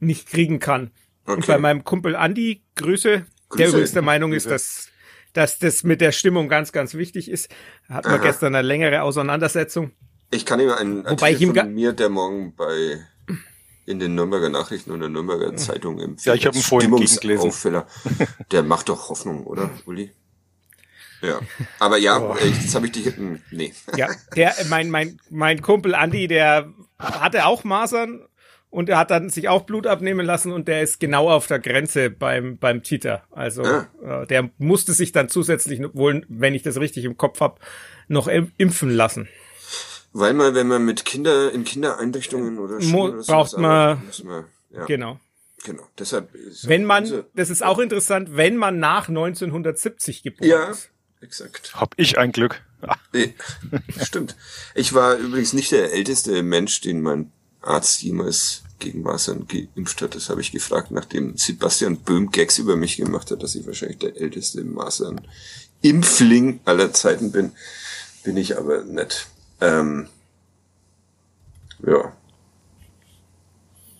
nicht kriegen kann. Und Okay. bei meinem Kumpel Andi, Grüße, der Grüße. übrigens der Meinung ist, Grüße. dass, dass das mit der Stimmung ganz, ganz wichtig ist. Hatten wir Aha. gestern eine längere Auseinandersetzung. Ich kann ihm einen Wobei ich ihm von mir, der morgen bei in den Nürnberger Nachrichten und der Nürnberger Zeitung im Ja, ich hab ihn vorhin. Der macht doch Hoffnung, oder, Uli? Ja. Aber ja, Oh. jetzt habe ich dich. hm, Nee. Ja, der, mein, mein, mein Kumpel Andi, der hatte auch Masern und er hat dann sich auch Blut abnehmen lassen und der ist genau auf der Grenze beim, beim Titer. Also Ah. äh, der musste sich dann zusätzlich wohl, wenn ich das richtig im Kopf habe, noch im- impfen lassen. Weil man, wenn man mit Kinder in Kindereinrichtungen oder Schulen oder braucht sowas man- man ja, Genau. genau. Deshalb ist Wenn man, unser- das ist auch interessant, wenn man nach 1970 geboren ja, ist. exakt. hab ich ein Glück. Nee, stimmt. Ich war übrigens nicht der älteste Mensch, den mein Arzt jemals gegen Masern geimpft hat. Das habe ich gefragt, nachdem Sebastian Böhm Gags über mich gemacht hat, dass ich wahrscheinlich der älteste Masern-Impfling aller Zeiten bin. Bin ich aber nicht. Ähm, ja.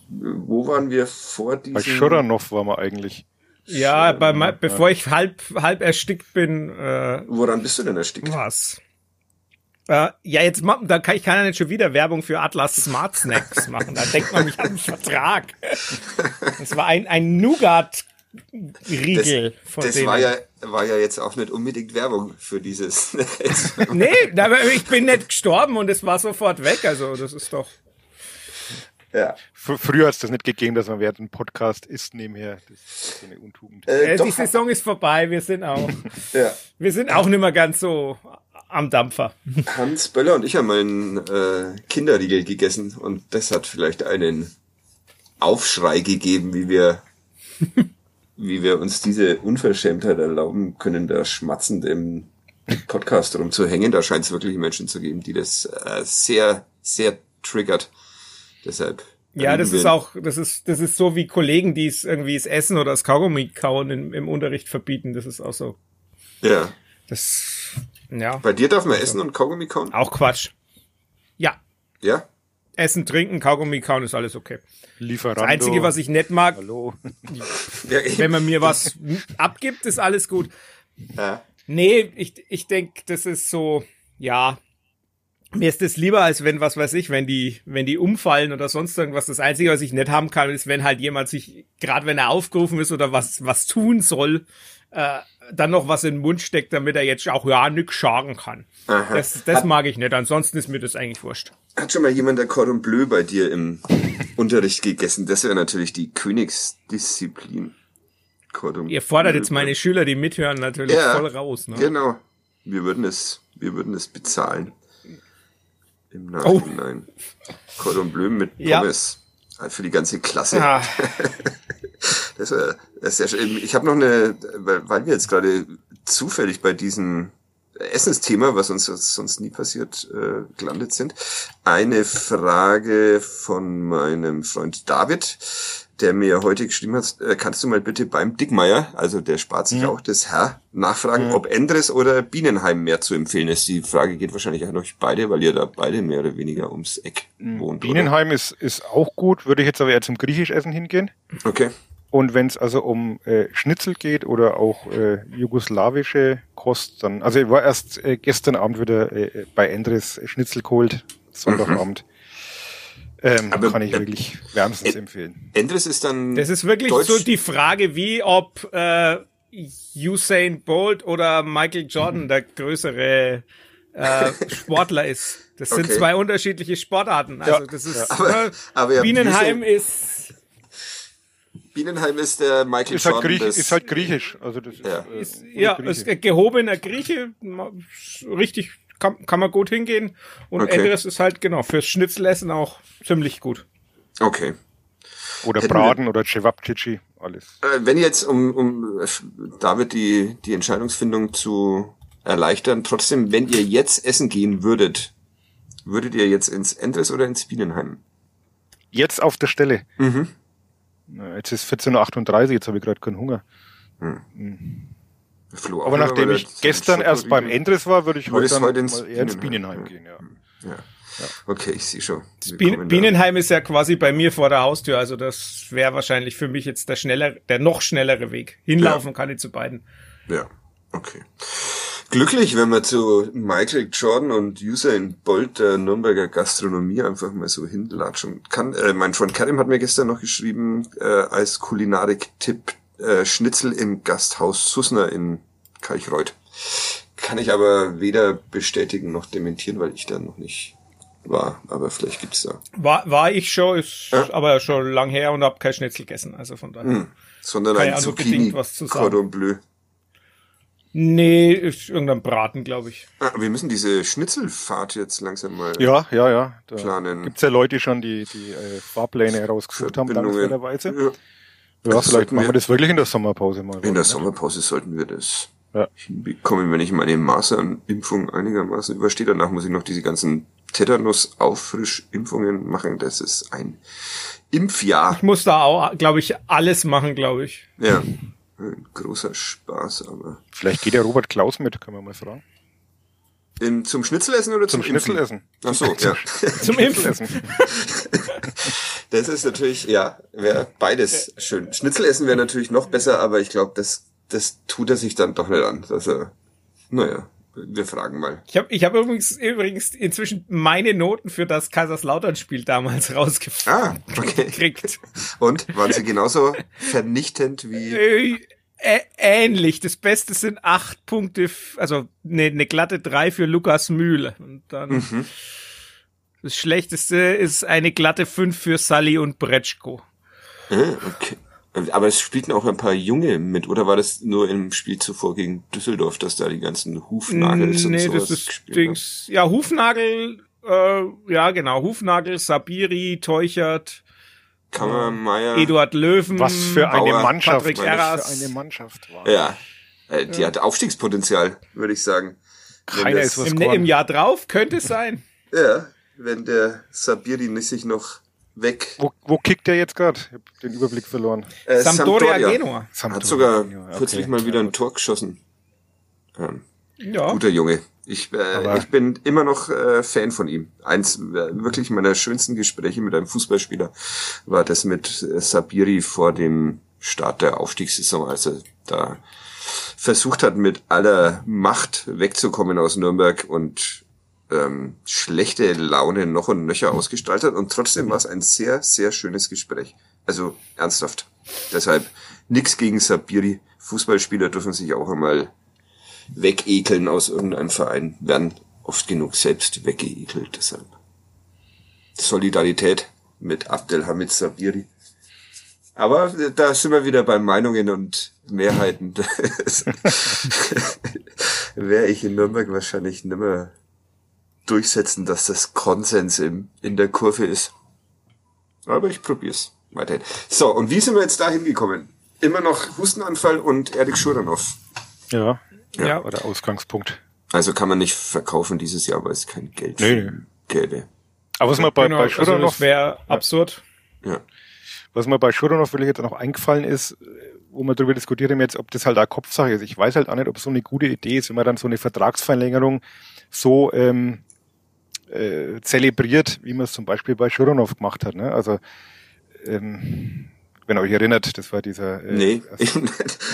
Wo waren wir vor bei diesem... Schuranov waren wir eigentlich. Ja, bei, mei- bevor ich halb, halb erstickt bin, äh, Woran bist du denn erstickt? Was? Äh, ja, jetzt da kann ich kann ja nicht schon wieder Werbung für Atlas Smart Snacks machen. Da denkt man mich an den Vertrag. Das war ein, ein Nougat-Riegel von Das denen. war ja, war ja jetzt auch nicht unbedingt Werbung für dieses. Nee, aber ich bin nicht gestorben und es war sofort weg. Also das ist doch. ja. Fr früher hat es das nicht gegeben, dass man während einem Podcast isst nebenher. Das ist so eine Untugend. Äh, Äh, die doch, Saison ist vorbei. Wir sind auch, ja. wir sind auch nicht mehr ganz so am Dampfer. Hans Böller und ich haben einen äh, Kinderriegel gegessen und das hat vielleicht einen Aufschrei gegeben, wie wir, wie wir uns diese Unverschämtheit erlauben können, da schmatzend im Podcast rumzuhängen. Da scheint es wirklich Menschen zu geben, die das äh, sehr, sehr triggert. Deshalb. Ja, das ist auch, das ist, das ist so wie Kollegen, die es irgendwie das Essen oder das Kaugummi kauen im, im Unterricht verbieten. Das ist auch so. Ja. Das, ja, Bei dir darf man essen und Kaugummi kauen? auch Quatsch. Ja, Ja? Essen, Trinken, Kaugummi kauen ist alles okay. Lieferando. Das Einzige, was ich nicht mag, Hallo. Wenn man mir was abgibt, ist alles gut. Ja. Nee, ich, ich denke, das ist so, ja. Mir ist das lieber, als wenn, was weiß ich, wenn die, wenn die umfallen oder sonst irgendwas. Das Einzige, was ich nicht haben kann, ist, wenn halt jemand sich, gerade wenn er aufgerufen ist oder was, was tun soll, äh, dann noch was in den Mund steckt, damit er jetzt auch ja nix schaden kann. Aha. Das, das mag ich nicht. Ansonsten ist mir das eigentlich wurscht. Hat schon mal jemand der Cordon Bleu bei dir im Unterricht gegessen? Das wäre natürlich die Königsdisziplin. Cordon Ihr fordert Bleu jetzt meine Schüler, die mithören, natürlich Ja, voll raus. Ne? Genau. Wir würden es, wir würden es bezahlen. Im Oh. Nachhinein. Cordon Bleu mit Ja. Pommes. Äh, Für die ganze Klasse. Ah, Das war das ist sehr schön. Ich habe noch eine, weil wir jetzt gerade zufällig bei diesem Essensthema, was uns sonst nie passiert, äh, gelandet sind, eine Frage von meinem Freund David, der mir heute geschrieben hat, äh, kannst du mal bitte beim Dickmeier, also der spart sich auch das Herr, nachfragen, ob Endres oder Bienenheim mehr zu empfehlen ist. Die Frage geht wahrscheinlich an euch beide, weil ihr da beide mehr oder weniger ums Eck wohnt. Bienenheim ist, ist auch gut, würde ich jetzt aber eher zum griechisch Essen hingehen. Okay. Und wenn es also um äh, Schnitzel geht oder auch äh, jugoslawische Kost, dann, also ich war erst äh, gestern Abend wieder äh, bei Endres Schnitzel geholt, Sonntagabend. Ähm, Aber, kann ich äh, wirklich wärmstens äh, empfehlen. Endres ist dann. Das ist wirklich Deutsch- so die Frage, wie ob äh, Usain Bolt oder Michael Jordan der größere äh, Sportler ist. Das sind Okay. zwei unterschiedliche Sportarten. Also Ja, das ist Aber- ne, aber ja, Bienenheim Usain- ist Bienenheim ist der Michael Ist halt, Jordan. Griech, des- ist halt griechisch. Also das Ja. ist, äh, ja Grieche. ist gehobener Grieche, richtig kann, kann man gut hingehen und Okay. Endres ist halt genau fürs Schnitzelessen auch ziemlich gut. Okay. Oder Hätten Braten oder Cevapcici, alles. Äh, Wenn jetzt, um, um äh, David die, die Entscheidungsfindung zu erleichtern, trotzdem, wenn ihr jetzt essen gehen würdet, würdet ihr jetzt ins Endres oder ins Bienenheim? Jetzt auf der Stelle. Mhm. Jetzt ist 14.38 Uhr, jetzt habe ich gerade keinen Hunger. Flo, auch Aber nachdem ich er gestern erst beim Endres war, würde ich heute, heute ins mal eher ins Bienenheim, Bienenheim ja. gehen. Ja. Ja. Okay, ich sehe schon. Bien Bienenheim ist ja quasi bei mir vor der Haustür, also das wäre wahrscheinlich für mich jetzt der schnellere, der noch schnellere Weg. Hinlaufen kann ich zu beiden. Ja, okay. Glücklich, wenn man zu Michael Jordan und Usain Bolt der Nürnberger Gastronomie einfach mal so hinlatschen kann. Äh, mein Freund Karim hat mir gestern noch geschrieben, äh, als Kulinarik-Tipp äh, Schnitzel im Gasthaus Sussner in Kalchreuth. Kann ich aber weder bestätigen noch dementieren, weil ich da noch nicht war. Aber vielleicht gibt's da. War, war ich schon, ist Ja. aber schon lang her und hab kein Schnitzel gegessen, also von daher. Sondern Kann ein also Zucchini bedingt was zu sagen. Cordon Bleu. Nee, ist irgendein Braten, glaube ich. Ah, wir müssen diese Schnitzelfahrt jetzt langsam mal Ja, ja, ja. Da planen. gibt's ja Leute schon, die die äh, Fahrpläne herausgesucht haben, dankenswerterweise. Ja. Ja, Das vielleicht machen wir wir- das wirklich in der Sommerpause mal. In oder? der Sommerpause sollten wir das Ja. hinbekommen, wenn ich meine Masern-Impfung einigermaßen überstehe. Danach muss ich noch diese ganzen Tetanus-Auffrischimpfungen machen. Das ist ein Impfjahr. Ich muss da auch, glaube ich, alles machen, glaube ich. Ja, ein großer Spaß, aber. Vielleicht geht ja Robert Klaus mit, können wir mal fragen. In, zum Schnitzelessen oder zum, Zum? Schnitzelessen. Ach so, ja. Zum Impfen. Schnitzelessen. Das ist natürlich, ja, wäre beides schön. Schnitzelessen wäre natürlich noch besser, aber ich glaube, das, das tut er sich dann doch nicht an. Dass er, naja, wir fragen mal. Ich habe ich hab übrigens, übrigens inzwischen meine Noten für das Kaiserslautern-Spiel damals rausgekriegt. Ah, okay. Und waren sie genauso vernichtend wie. Äh, ähnlich. Das Beste sind acht Punkte, also ne, eine glatte drei für Lukas Mühle. Und dann Mhm. das Schlechteste ist eine glatte fünf für Sally und Bretschko. Ah, okay. Aber es spielten auch ein paar Junge mit, oder war das nur im Spiel zuvor gegen Düsseldorf, dass da die ganzen Hufnagels und nee, sowas das ist gespielt haben? Dings. Ja, Hufnagel, äh, ja genau, Hufnagel, Sabiri, Teuchert, Kammermeier. Eduard Löwen. Was für eine Bauer, Mannschaft. Patrick Was für eine Mannschaft war. Ja. Äh, die hat Aufstiegspotenzial, würde ich sagen. Keiner das- ist was Im, geworden. Im Jahr drauf könnte es sein. Ja, wenn der Sabiri nicht sich noch weg. Wo, wo kickt der jetzt gerade? Ich hab den Überblick verloren. Äh, Sampdoria, Genua. Hat Sampdoria sogar Genua, okay. kürzlich mal wieder ein Tor geschossen. Ähm, Ja. guter Junge. Ich, äh, ich bin immer noch äh, Fan von ihm. Eins äh, wirklich meiner schönsten Gespräche mit einem Fußballspieler war das mit äh, Sabiri vor dem Start der Aufstiegssaison, als er da versucht hat, mit aller Macht wegzukommen aus Nürnberg und ähm, schlechte Laune noch und nöcher ausgestrahlt hat. Und trotzdem war es ein sehr, sehr schönes Gespräch. Also ernsthaft. Deshalb nix gegen Sabiri. Fußballspieler dürfen sich auch einmal wegekeln aus irgendeinem Verein, werden oft genug selbst weggeekelt, deshalb. Solidarität mit Abdelhamid Sabiri. Aber da sind wir wieder bei Meinungen und Mehrheiten. Wäre ich in Nürnberg wahrscheinlich nimmer durchsetzen, dass das Konsens im, in der Kurve ist. Aber ich probier's weiterhin. So, und wie sind wir jetzt da hingekommen? Immer noch Hustenanfall und Erik Schuranov. Ja, ja, der Ausgangspunkt. Also kann man nicht verkaufen dieses Jahr, weil es kein Geld nee, gäbe. Aber was mir bei, genau, bei Schuranov, also wäre absurd. Ja. was mir bei Schuranov wirklich jetzt noch eingefallen ist, wo wir darüber diskutieren jetzt, ob das halt eine Kopfsache ist. Ich weiß halt auch nicht, ob es so eine gute Idee ist, wenn man dann so eine Vertragsverlängerung so ähm, äh, zelebriert, wie man es zum Beispiel bei Schuranov gemacht hat. Ne? Also ähm, wenn ihr euch erinnert, das war dieser äh, nee, also,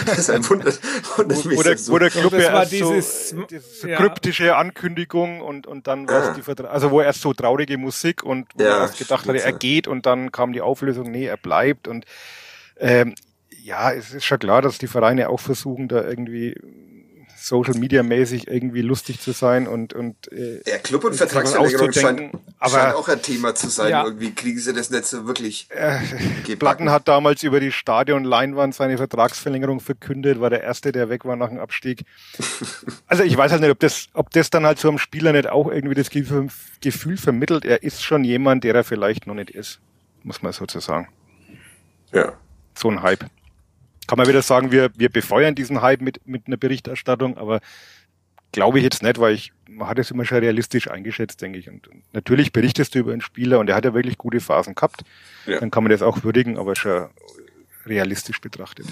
das ist ein Wunder, wundert wo, der, so. wo der Club ja erst dieses, so, diese ja. kryptische Ankündigung und und dann war es die Vertra also wo erst so traurige Musik und wo ja, er erst gedacht hatte, er geht und dann kam die Auflösung, nee, er bleibt und ähm, ja, es ist schon klar, dass die Vereine auch versuchen, da irgendwie Social Media mäßig irgendwie lustig zu sein und und äh, ja, Club und Vertragsverlängerung scheint, aber scheint auch ein Thema zu sein. Ja, Irgendwie kriegen sie das nicht so wirklich. Äh, Platten hat damals über die Stadionleinwand seine Vertragsverlängerung verkündet, war der erste, der weg war nach dem Abstieg. also ich weiß halt nicht, ob das, ob das dann halt so einem Spieler nicht auch irgendwie das Gefühl vermittelt, er ist schon jemand, der er vielleicht noch nicht ist, muss man sozusagen. Ja. So ein Hype kann man wieder sagen, wir, wir befeuern diesen Hype mit, mit einer Berichterstattung, aber glaube ich jetzt nicht, weil ich, man hat es immer schon realistisch eingeschätzt, denke ich. Und, natürlich berichtest du über einen Spieler und er hat ja wirklich gute Phasen gehabt. Ja. Dann kann man das auch würdigen, aber schon realistisch betrachtet.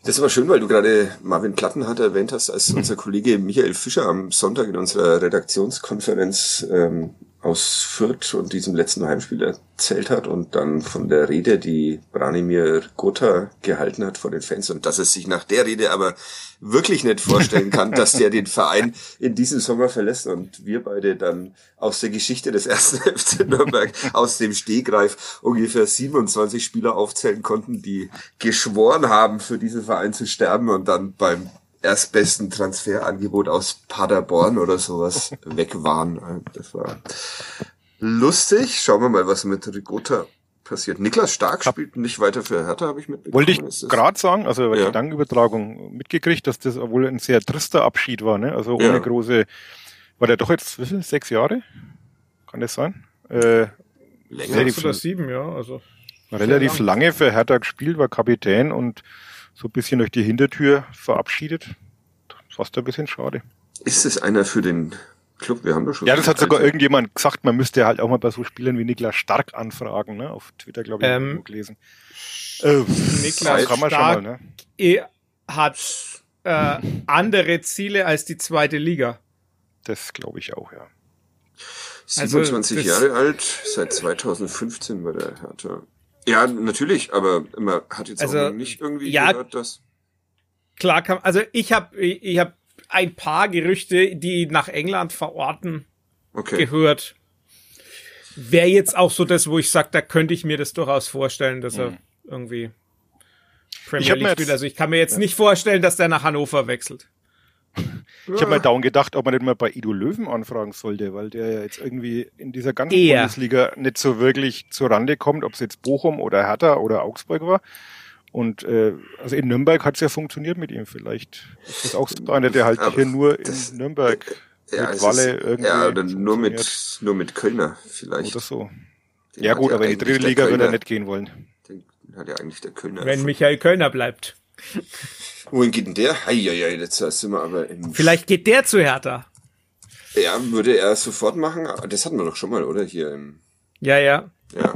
Das ist aber schön, weil du gerade Marvin Plattenhardt erwähnt hast, als unser Kollege Michael Fischer am Sonntag in unserer Redaktionskonferenz ähm, aus Fürth und diesem letzten Heimspiel erzählt hat und dann von der Rede, die Branimir Gotha gehalten hat vor den Fans und dass es sich nach der Rede aber wirklich nicht vorstellen kann, dass der den Verein in diesem Sommer verlässt und wir beide dann aus der Geschichte des ersten FC Nürnberg aus dem Stehgreif ungefähr 27 Spieler aufzählen konnten, die geschworen haben, für diesen Verein zu sterben und dann beim erstbesten Transferangebot aus Paderborn oder sowas weg waren. Das war lustig. Schauen wir mal, was mit Rigota passiert. Niklas Stark spielt nicht weiter für Hertha, habe ich mitbekommen. Wollte ich gerade sagen, also bei ja. Gedankenübertragung mitgekriegt, dass das wohl ein sehr trister Abschied war, ne? Also ohne ja. große, war der doch jetzt, viel, sechs Jahre? Kann das sein? Äh, Länger relativ, oder sieben, ja, also. Relativ lange für Hertha gespielt, war Kapitän und so ein bisschen durch die Hintertür verabschiedet. Fast ein bisschen schade. Ist es einer für den Club? Wir haben doch schon. Ja, das hat sogar irgendjemand gesagt, man müsste halt auch mal bei so Spielern wie Niklas Stark anfragen, ne? Auf Twitter, glaube ich, ähm, gelesen. Äh, Niklas kann man Stark schon mal, ne? hat äh, andere Ziele als die zweite Liga. Das glaube ich auch, ja. 27 also, Jahre alt, seit 2015 bei der Hertha. Ja, natürlich, aber man hat jetzt also, auch nicht irgendwie ja, gehört, dass. Klar kann, also ich habe ich hab ein paar Gerüchte, die nach England verorten, okay. gehört. Wäre jetzt auch so das, wo ich sage, da könnte ich mir das durchaus vorstellen, dass er mhm. irgendwie Premier League spielt. Also ich kann mir jetzt ja. nicht vorstellen, dass der nach Hannover wechselt. Ich habe mal down gedacht, ob man nicht mal bei Ido Löwen anfragen sollte, weil der ja jetzt irgendwie in dieser ganzen Eher. Bundesliga nicht so wirklich zur Rande kommt, ob es jetzt Bochum oder Hertha oder Augsburg war. Und äh, also in Nürnberg hat es ja funktioniert mit ihm. Vielleicht ist das auch so einer, der halt Aber hier nur in Nürnberg ja, mit Walle ist, irgendwie. Ja, oder nur mit, nur mit Kölner vielleicht. Oder so. Den ja gut, aber in die dritte Liga würde er nicht gehen wollen. Den hat ja eigentlich der Kölner. Wenn Michael Kölner bleibt. Wohin geht denn der? Eieiei, jetzt sind wir aber im... Vielleicht geht der zu Hertha. Ja, würde er sofort machen. Das hatten wir doch schon mal, oder? Hier im... Ja, ja. Ja.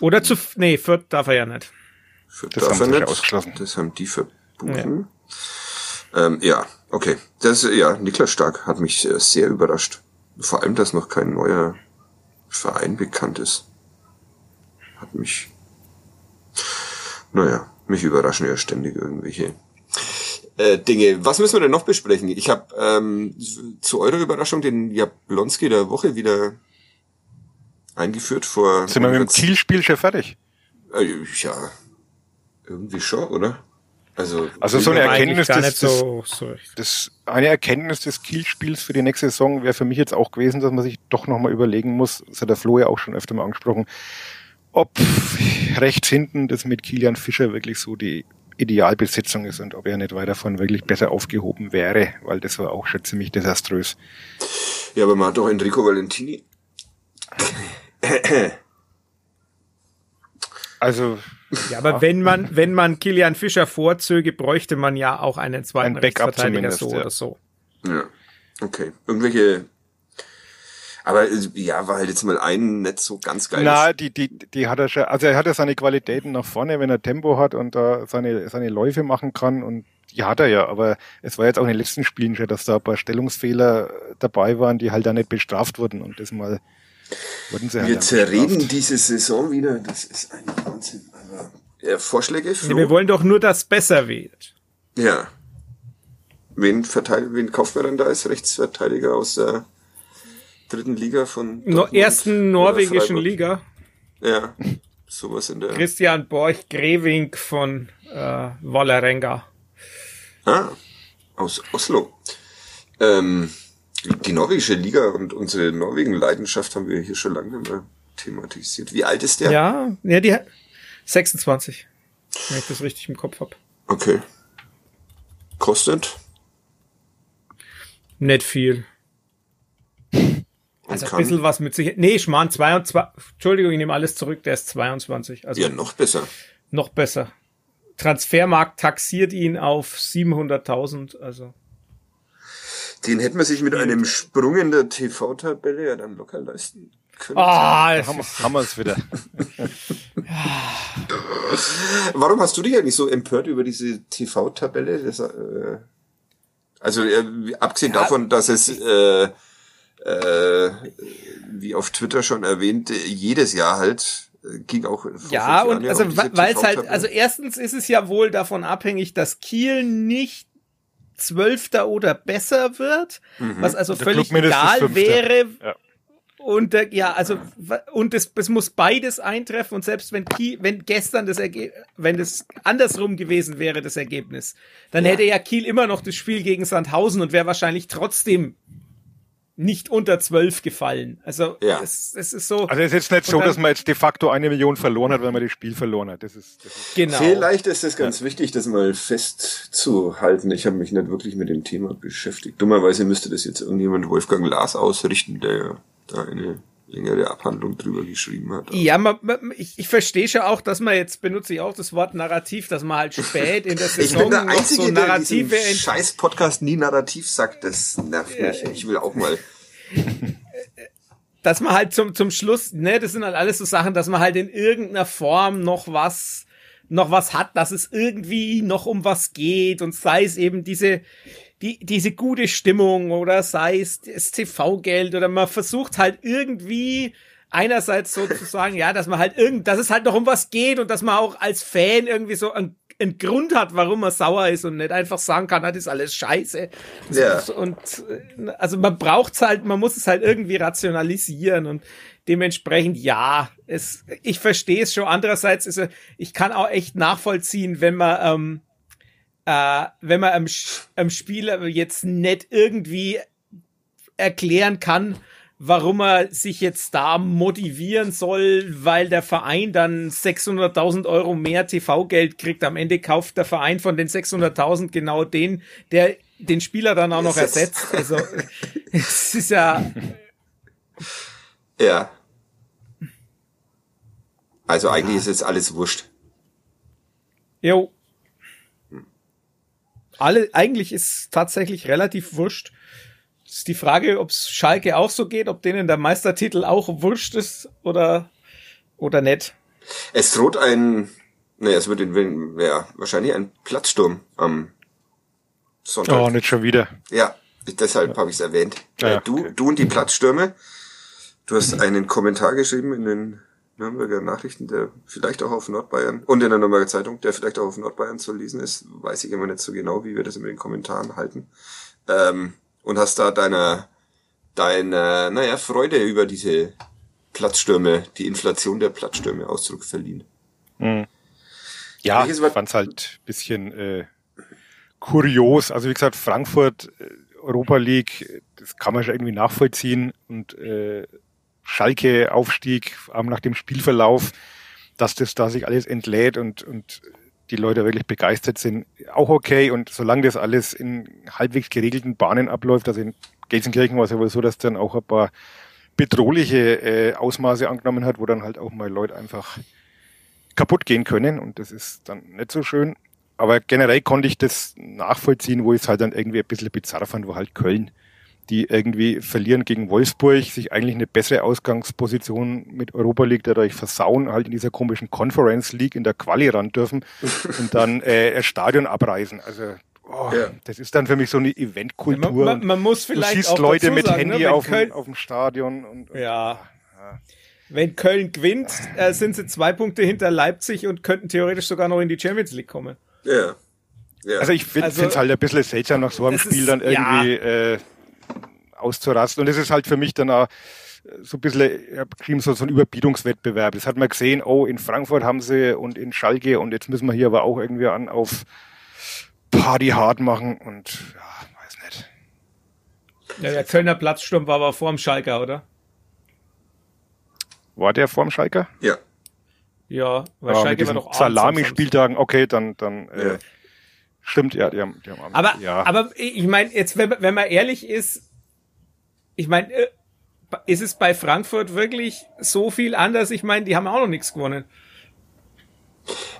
Oder zu... Nee, Fürth darf er ja nicht. Fürth das darf haben er nicht. Ausgeschlossen. Das haben die verbuchen. Ähm, ja, okay. Das, ja, Niklas Stark hat mich sehr, sehr überrascht. Vor allem, dass noch kein neuer Verein bekannt ist. Hat mich, naja, mich überraschen ja ständig irgendwelche äh, Dinge. Was müssen wir denn noch besprechen? Ich habe ähm, zu eurer Überraschung den Jablonski der Woche wieder eingeführt vor. Sind wir mit dem Zielspiel schon fertig? Äh, ja, irgendwie schon, oder? Also, also so eine Erkenntnis des, so, so das, eine Erkenntnis des Kielspiels für die nächste Saison wäre für mich jetzt auch gewesen, dass man sich doch nochmal überlegen muss, das hat der Flo ja auch schon öfter mal angesprochen, ob rechts hinten das mit Kilian Fischer wirklich so die Idealbesetzung ist und ob er nicht weiter von wirklich besser aufgehoben wäre, weil das war auch schon ziemlich desaströs. Ja, aber man hat doch Enrico Valentini. Also. Ja, aber wenn man, wenn man Kilian Fischer vorzöge, bräuchte man ja auch einen zweiten Ein Backup Rechtsverteidiger so ja. oder so. Ja, okay. Irgendwelche. Aber äh, ja, war halt jetzt mal ein nicht so ganz geil. Na, die, die, die hat er schon, also er hat ja seine Qualitäten nach vorne, wenn er Tempo hat und da seine, seine Läufe machen kann und die hat er ja, aber es war jetzt auch in den letzten Spielen schon, dass da ein paar Stellungsfehler dabei waren, die halt da nicht bestraft wurden und das mal wurden sie halt Wir zerreden diese Saison wieder. Das ist ein Wahnsinn. Aber, ja, Vorschläge? Flo? Ja, wir wollen doch nur, dass besser wird. Ja. Wen, verteil wen kauft man dann da als Rechtsverteidiger aus der dritten Liga von Dortmund ersten norwegischen Freiburg? Liga. Ja, sowas in der. Christian Borch Greving von äh, Vålerenga. Ah, aus Oslo. Ähm, die norwegische Liga und unsere Norwegen-Leidenschaft haben wir hier schon lange mal thematisiert. Wie alt ist der? Ja, ja, die hat 26. Wenn ich das richtig im Kopf hab. Okay. Kostet? Nicht viel. Und Also ein bisschen was mit sich. Nee, Schmarrn 22. Entschuldigung, ich nehme alles zurück, der ist 22. Also Ja, noch besser. noch besser. Transfermarkt taxiert ihn auf 700.000, also. Den hätte man sich mit einem Sprung in der TV-Tabelle ja dann locker leisten können. Ah, Da haben, wir- wir es wieder. Warum hast du dich eigentlich so empört über diese TV-Tabelle? Äh, also äh, abgesehen Ja. davon, dass es äh, äh, wie auf Twitter schon erwähnt, äh, jedes Jahr halt äh, ging auch Ja, und also weil es halt, also erstens ist es ja wohl davon abhängig, dass Kiel nicht Zwölfter oder besser wird, was also Der völlig Club egal wäre. Ja. Und äh, ja, also wa- und es, es muss beides eintreffen und selbst wenn Kiel, wenn gestern das Erge wenn das andersrum gewesen wäre das Ergebnis, dann hätte ja Kiel immer noch das Spiel gegen Sandhausen und wäre wahrscheinlich trotzdem nicht unter zwölf gefallen. Also Ja. es, es ist so Also es ist jetzt nicht so, dann- dass man jetzt de facto eine Million verloren hat, wenn man das Spiel verloren hat. Das ist, das ist genau. Vielleicht ist es ganz wichtig, das mal festzuhalten. Ich habe mich nicht wirklich mit dem Thema beschäftigt. Dummerweise müsste das jetzt irgendjemand Wolfgang Lars ausrichten, der da eine längere Abhandlung drüber geschrieben hat. Ja, man, man, ich, ich verstehe schon auch, dass man jetzt benutze ich auch das Wort Narrativ, dass man halt spät in der Ich Saison bin der Einzige, so der Narrative ent scheiß Podcast nie Narrativ sagt. Das nervt mich. Ich will auch mal. dass man halt zum, zum Schluss, ne, das sind halt alles so Sachen, dass man halt in irgendeiner Form noch was, noch was hat, dass es irgendwie noch um was geht und sei es eben diese, die, diese gute Stimmung oder sei es das TV-Geld oder man versucht halt irgendwie einerseits so zu sagen, ja, dass man halt irgend, dass es halt noch um was geht und dass man auch als Fan irgendwie so einen, einen Grund hat, warum man sauer ist und nicht einfach sagen kann, das ist alles scheiße. Ja. Und also man braucht's halt, man muss es halt irgendwie rationalisieren und dementsprechend ja, es, ich verstehe es schon. Andererseits ist es, ich kann auch echt nachvollziehen, wenn man ähm, äh, wenn man am, am Spieler jetzt nicht irgendwie erklären kann, warum er sich jetzt da motivieren soll, weil der Verein dann 600.000 Euro mehr TV-Geld kriegt. Am Ende kauft der Verein von den 600.000 genau den, der den Spieler dann auch noch Ersetzt. ersetzt. Also es ist ja, Ja. Also eigentlich ist jetzt alles wurscht. jo. Alle, eigentlich ist tatsächlich relativ wurscht. Es ist die Frage, ob es Schalke auch so geht, ob denen der Meistertitel auch wurscht ist oder, oder nicht. Es droht ein, naja, es wird in, ja, wahrscheinlich ein Platzsturm am Sonntag. Oh, nicht schon wieder. Ja, deshalb habe ich es erwähnt. Ja, Äh, du, okay. du und die Platzstürme. Du hast einen Kommentar geschrieben in den Nürnberger Nachrichten, der vielleicht auch auf Nordbayern und in der Nürnberger Zeitung, der vielleicht auch auf Nordbayern zu lesen ist. Weiß ich immer nicht so genau, wie wir das mit den Kommentaren halten. Ähm, und hast da deiner, deiner, naja, Freude über diese Platzstürme, die Inflation der Platzstürme Ausdruck verliehen. Ja, ich fand's halt bisschen äh, kurios. Also wie gesagt, Frankfurt, äh, Europa League, das kann man schon irgendwie nachvollziehen. Und äh, Schalke Aufstieg, auch nach dem Spielverlauf, dass das da sich alles entlädt und, und die Leute wirklich begeistert sind, auch okay. Und solange das alles in halbwegs geregelten Bahnen abläuft, also in Gelsenkirchen war es ja wohl so, dass dann auch ein paar bedrohliche äh, Ausmaße angenommen hat, wo dann halt auch mal Leute einfach kaputt gehen können und das ist dann nicht so schön. Aber generell konnte ich das nachvollziehen, wo ich es halt dann irgendwie ein bisschen bizarr fand, wo halt Köln, die irgendwie verlieren gegen Wolfsburg, sich eigentlich eine bessere Ausgangsposition mit Europa League dadurch versauen, halt in dieser komischen Conference League in der Quali ran dürfen und dann äh, ein Stadion abreißen. Also oh, Ja. das ist dann für mich so eine Eventkultur. Man, man, man muss du vielleicht siehst auch Leute mit sagen, Handy ne, auf, Köln, dem, auf dem Stadion und, und Ja. Wenn Köln gewinnt, äh, sind sie zwei Punkte hinter Leipzig und könnten theoretisch sogar noch in die Champions League kommen. Ja. ja. Also ich finde Also- es halt ein bisschen seltsam, nach so einem Spiel ist- dann irgendwie äh, auszurasten. Und es ist halt für mich dann auch so ein bisschen, ich hab geschrieben, so, so ein Überbietungswettbewerb. Das hat man gesehen, oh, in Frankfurt haben sie und in Schalke und jetzt müssen wir hier aber auch irgendwie an auf Party hard machen und ja, weiß nicht. Ja, der Kölner Platzsturm war aber vor dem Schalker, oder? War der vorm Schalker? ja. Ja, weil Ja, mit Schalke war doch Salami-Spieltagen, okay, dann, dann äh, Ja. stimmt, ja, die haben, die haben Aber, ja. aber ich meine, jetzt, wenn, wenn man ehrlich ist, ich meine, äh, ist es bei Frankfurt wirklich so viel anders? Ich meine, die haben auch noch nichts gewonnen.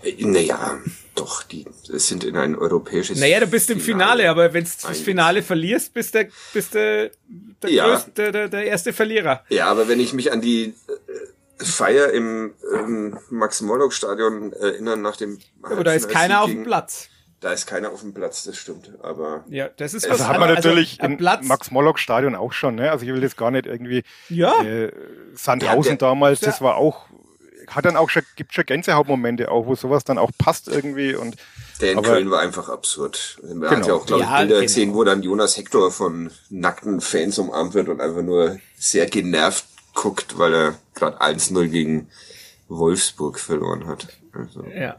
Äh, Naja, doch, die sind in ein europäisches. Naja, du bist im Finale, aber wenn du das. Finale verlierst, bist du bist du der, Ja. größte, der, der, der erste Verlierer. Ja, aber wenn ich mich an die äh, Feier im ähm, Max-Morlock-Stadion erinnere nach dem. Aber da ist keiner auf dem Platz. Da ist keiner auf dem Platz, das stimmt. Aber Ja, das ist Also was hat man anderes. natürlich ein im Platz. Max-Morlock-Stadion auch schon, ne? Also ich will jetzt gar nicht irgendwie Ja. äh, Sandhausen Ja, der- damals, der- das war auch, hat dann auch schon, gibt schon Gänsehautmomente auch, wo sowas dann auch passt irgendwie und der in Aber- Köln war einfach absurd. Man hat Genau. ja auch, glaube ich, Ja, Bilder genau. gesehen, wo dann Jonas Hector von nackten Fans umarmt wird und einfach nur sehr genervt guckt, weil er gerade 1-0 gegen Wolfsburg verloren hat. Also, Ja.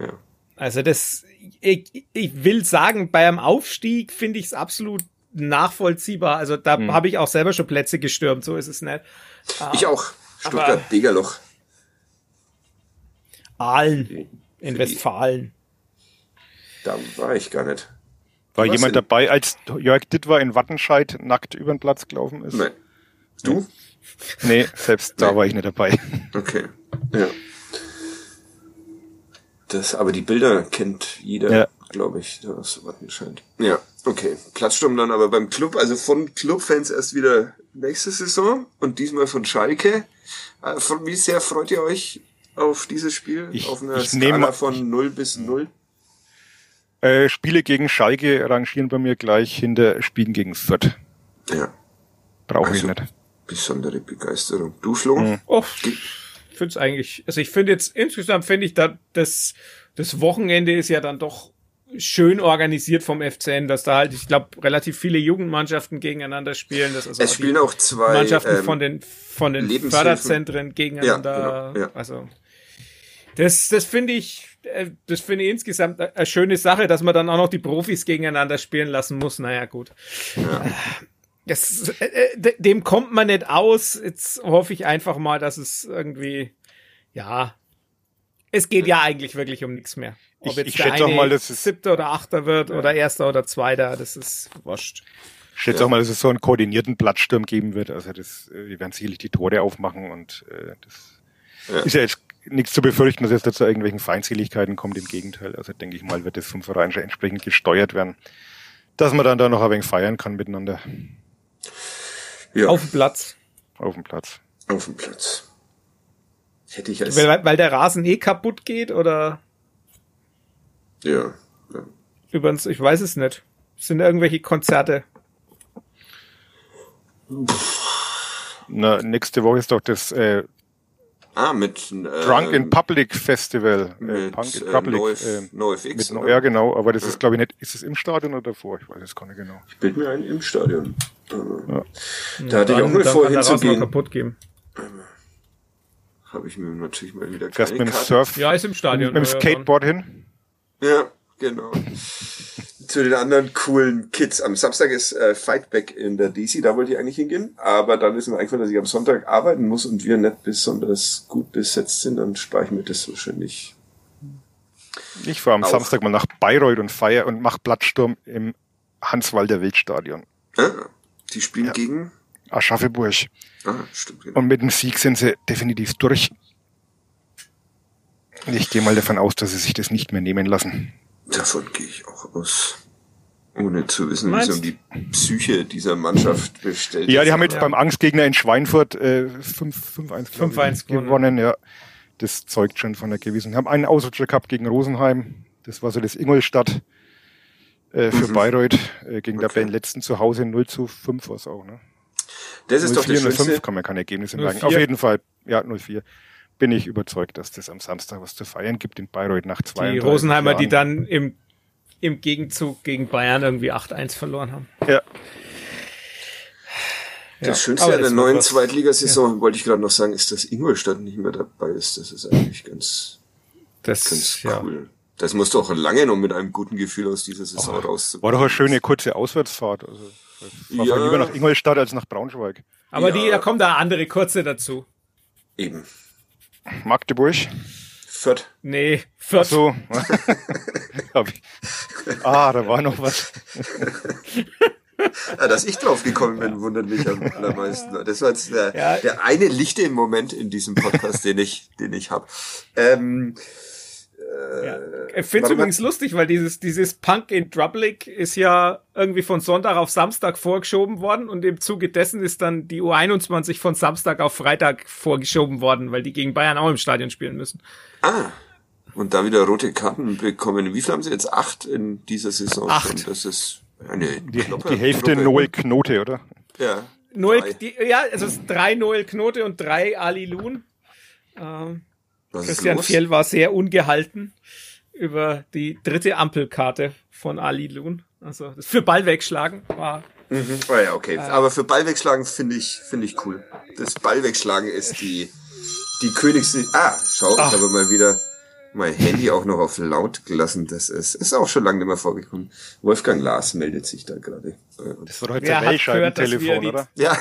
Also das, ich, ich will sagen, bei einem Aufstieg finde ich es absolut nachvollziehbar. Also da Hm. habe ich auch selber schon Plätze gestürmt, so ist es nicht. Ich auch. Stuttgart-Degerloch. Aalen in Westfalen. Da war ich gar nicht. war Was jemand denn? dabei, als Jörg Dittwer in Wattenscheid nackt über den Platz gelaufen ist? Nein. Du? Nee, selbst da Nee. war ich nicht dabei. Okay. Ja. Das, aber die Bilder kennt jeder, Ja. glaube ich, der aus Wattenscheid. Ja, okay. Platzsturm dann aber beim Club, also von Clubfans erst wieder nächste Saison und diesmal von Schalke. Äh, Von wie sehr freut ihr euch auf dieses Spiel? Ich- auf einer ich Skala nehme- von 0 bis 0? Äh, Spiele gegen Schalke rangieren bei mir gleich hinter Spielen gegen Fürth. Ja. Brauche ich Also- nicht. Besondere Begeisterung. Du, Flo? Mhm. Oh, finde es eigentlich, also ich finde jetzt insgesamt finde ich da das das Wochenende ist ja dann doch schön organisiert vom FCN, dass da halt ich glaube relativ viele Jugendmannschaften gegeneinander spielen, dass also Es auch spielen auch zwei Mannschaften ähm, von den von den. Förderzentren gegeneinander, Ja, genau, ja. also das das finde ich äh, das finde ich insgesamt eine schöne Sache, dass man dann auch noch die Profis gegeneinander spielen lassen muss. Naja, gut. Das, äh, äh, de- dem kommt man nicht aus. Jetzt hoffe ich einfach mal, dass es irgendwie, ja, es geht ja eigentlich wirklich um nichts mehr. Ob Ich- jetzt ich der schätze auch mal, dass es- siebter oder achter wird oder erster oder zweiter, das ist wurscht. Ich schätze Ja. auch mal, dass es so einen koordinierten Plattsturm geben wird. Also das, äh, die werden sicherlich die Tore aufmachen und äh, das Ja. ist ja jetzt nichts zu befürchten, dass es da zu irgendwelchen Feindseligkeiten kommt. Im Gegenteil. Also denke ich mal, wird das vom Verein schon entsprechend gesteuert werden, dass man dann da noch ein wenig feiern kann miteinander Ja, Auf dem Platz. auf dem Platz. auf dem Platz. Hätte ich als, Weil, weil der Rasen eh kaputt geht oder ja, ja. übrigens, ich weiß es nicht. Sind irgendwelche Konzerte? Na, nächste Woche ist doch das äh, Ah, mit äh, Drunk in Public Festival. Äh, mit, Punk in äh, Public. NoF, äh, NoFX, mit, oder? ja, genau, aber das ist, glaube ich, nicht, ist es im Stadion oder davor? Ich weiß es gar nicht genau. Ich bild mir ein im Stadion. Äh, Ja. Da hatte ich auch mal vor hinzugehen. kaputt gehen. Habe ich mir natürlich mal wieder Fährst mit dem. Surf, Ja, ist im Stadion. mit dem ja, dann. Skateboard hin. Ja, genau. Zu den anderen coolen Kids. Am Samstag ist äh, Fightback in der DC, da wollte ich eigentlich hingehen. Aber dann ist mir eingefallen, dass ich am Sonntag arbeiten muss und wir nicht besonders gut besetzt sind. Dann spare ich mir das wahrscheinlich. Ich fahre am Auch. Samstag mal nach Bayreuth und feier und mach Blattsturm im Hanswalder Wildstadion. Ah, die spielen gegen. Aschaffenburg. Ah, stimmt. Genau. Und mit dem Sieg sind sie definitiv durch. Ich gehe mal davon aus, dass sie sich das nicht mehr nehmen lassen. Davon gehe ich auch aus. Ohne zu wissen, wie es um die Psyche dieser Mannschaft bestellt Ja, die haben jetzt Ja. beim Angstgegner in Schweinfurt äh, 5-1 glaub ich, 5-1 gewonnen. Ja, das zeugt schon von der gewissen. Haben einen Ausrutscher gehabt gegen Rosenheim. Das war so das Ingolstadt äh, für Mhm. Bayreuth äh, gegen Okay. der letzten zu Hause 0 zu 5 war es auch. Ne? Das ist doch 04, das 05 Schönste. kann man keine Ergebnisse 04. sagen. Auf jeden Fall, ja, 04. Bin ich überzeugt, dass das am Samstag was zu feiern gibt in Bayreuth nach zwei Die Rosenheimer, die dann im, im Gegenzug gegen Bayern irgendwie 8-1 verloren haben. Ja, Das Schönste aber an der neuen. Zweitligasaison, wollte ich gerade noch sagen, ist, dass Ingolstadt nicht mehr dabei ist. Das ist eigentlich ganz, Das, ganz ja. cool. Das muss doch lange noch mit einem guten Gefühl aus dieser Saison rauszukommen. war doch eine schöne kurze Auswärtsfahrt. Also, ich war Ja. lieber nach Ingolstadt als nach Braunschweig. Aber Ja. die, da kommt da andere kurze dazu. Eben. Magdeburg. Fürth. Nee, Fürth. So. Hab ich. Ah, da war noch was. Ja, dass ich drauf gekommen bin, wundert mich am allermeisten. Das war jetzt der, Ja. der eine lichte Moment in diesem Podcast, den ich, den ich habe. Ähm, Ja. Ich finde es übrigens lustig, weil dieses, dieses Punk in Drublic ist ja irgendwie von Sonntag auf Samstag vorgeschoben worden und im Zuge dessen ist dann die U21 von Samstag auf Freitag vorgeschoben worden, weil die gegen Bayern auch im Stadion spielen müssen. ah, und da wieder rote Karten bekommen. Wie viel haben sie jetzt? Acht in dieser Saison Acht. schon? Das ist eine Die, Kloppe- die Hälfte Kloppe. Noel Knote, oder? Ja. Noel, die, ja, also es ist drei Noel Knote und drei Ali Lun. Ähm, Was ist Christian los? Fjell war sehr ungehalten über die dritte Ampelkarte von Ali Lun. Also das für Ball wegschlagen war Mhm. Oh ja, okay. Aber für Ball wegschlagen finde ich, finde ich cool. Das Ball wegschlagen ist die, die Königs... Ah, schau, ich habe mal wieder mein Handy auch noch auf laut gelassen. Das ist, ist auch schon lange nicht mehr vorgekommen. Wolfgang Lars meldet sich da gerade. Das war wir Wählscheibentelefon, die- oder? Ja,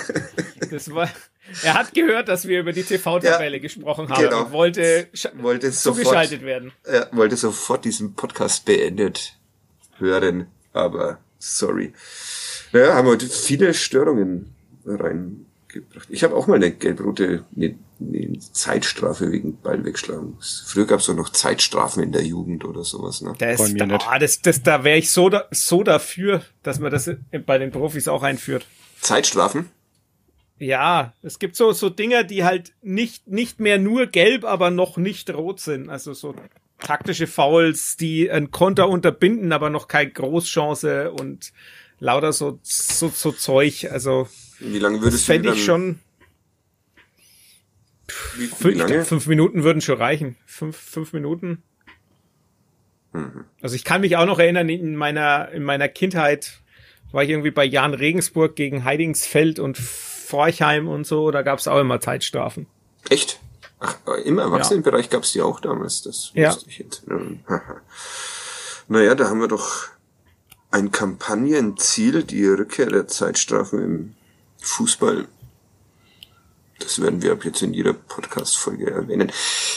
Das war, er hat gehört, dass wir über die TV-Tabelle gesprochen haben genau. und wollte, wollte sofort, zugeschaltet werden. er wollte sofort diesen Podcast beendet hören, aber sorry. Naja, haben heute viele Störungen reingebracht. Ich habe auch mal eine gelb-rote eine, eine Zeitstrafe wegen Ball wegschlagen. Früher gab es doch noch Zeitstrafen in der Jugend oder sowas. Ne? Das, da, ah, das, das, da wäre ich so, da, so dafür, dass man das bei den Profis auch einführt. Zeitstrafen? Ja, es gibt so, so Dinger, die halt nicht, nicht mehr nur gelb, aber noch nicht rot sind. Also so taktische Fouls, die ein Konter unterbinden, aber noch keine Großchance und lauter so, so, so Zeug. Also, Wie lange das würdest du fände ich schon, wie, wie fünf, ich lange? fünf Minuten würden schon reichen. Fünf, fünf Minuten. Mhm. Also ich kann mich auch noch erinnern, in meiner, in meiner Kindheit war ich irgendwie bei Jan Regensburg gegen Heidingsfeld und Forchheim und so, da gab es auch immer Zeitstrafen. Echt? Ach, im Erwachsenenbereich gab's die auch damals, das Ja. wusste ich jetzt. Naja, da haben wir doch ein Kampagnenziel, die Rückkehr der Zeitstrafen im Fußball. Das werden wir ab jetzt in jeder Podcast-Folge erwähnen.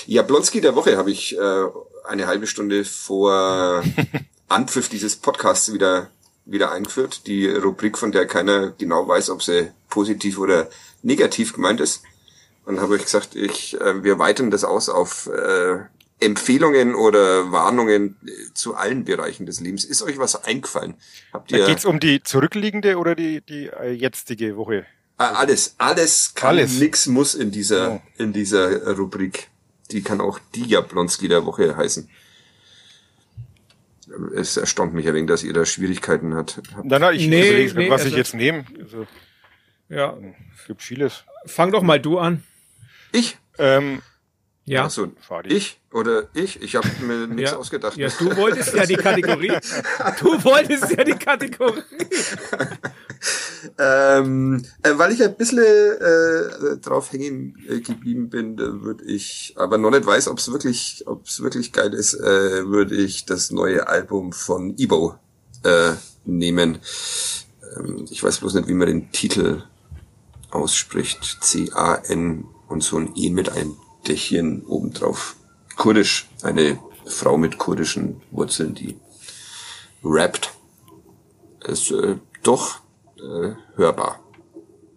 Jablonski der Woche habe ich äh, eine halbe Stunde vor Anpfiff dieses Podcasts wieder wieder eingeführt. Die Rubrik, von der keiner genau weiß, ob sie positiv oder negativ gemeint ist. Und habe ich gesagt, ich, äh, wir weiten das aus auf äh, Empfehlungen oder Warnungen äh, zu allen Bereichen des Lebens. Ist euch was eingefallen? Habt ihr geht's um die zurückliegende oder die, die äh, jetzige Woche? Ah, alles, alles kann, Alles. nix muss in dieser, Oh. in dieser Rubrik. Die kann auch die Jablonski der Woche heißen. Es erstaunt mich ein wenig, dass ihr da Schwierigkeiten hat. Nein, nein, ich Nee, überlege, nee, was also- ich jetzt nehme. Also, Ja, es gibt vieles. fang doch mal du an. Ich? Ähm, Ja. Also, ich oder ich? Ich habe mir nichts ja. ausgedacht. Ja, du wolltest ja die Kategorie. Du wolltest ja die Kategorie. Ähm, äh, weil ich ein bisschen äh, drauf hängen äh, geblieben bin, würde ich, aber noch nicht weiß, ob es wirklich, ob es wirklich geil ist, äh, würde ich das neue Album von Ebo äh, nehmen. Ähm, ich weiß bloß nicht, wie man den Titel ausspricht. C-A-N und so ein E mit einem Dächchen obendrauf. Kurdisch. Eine Frau mit kurdischen Wurzeln, die rappt. Ist äh, doch äh, hörbar.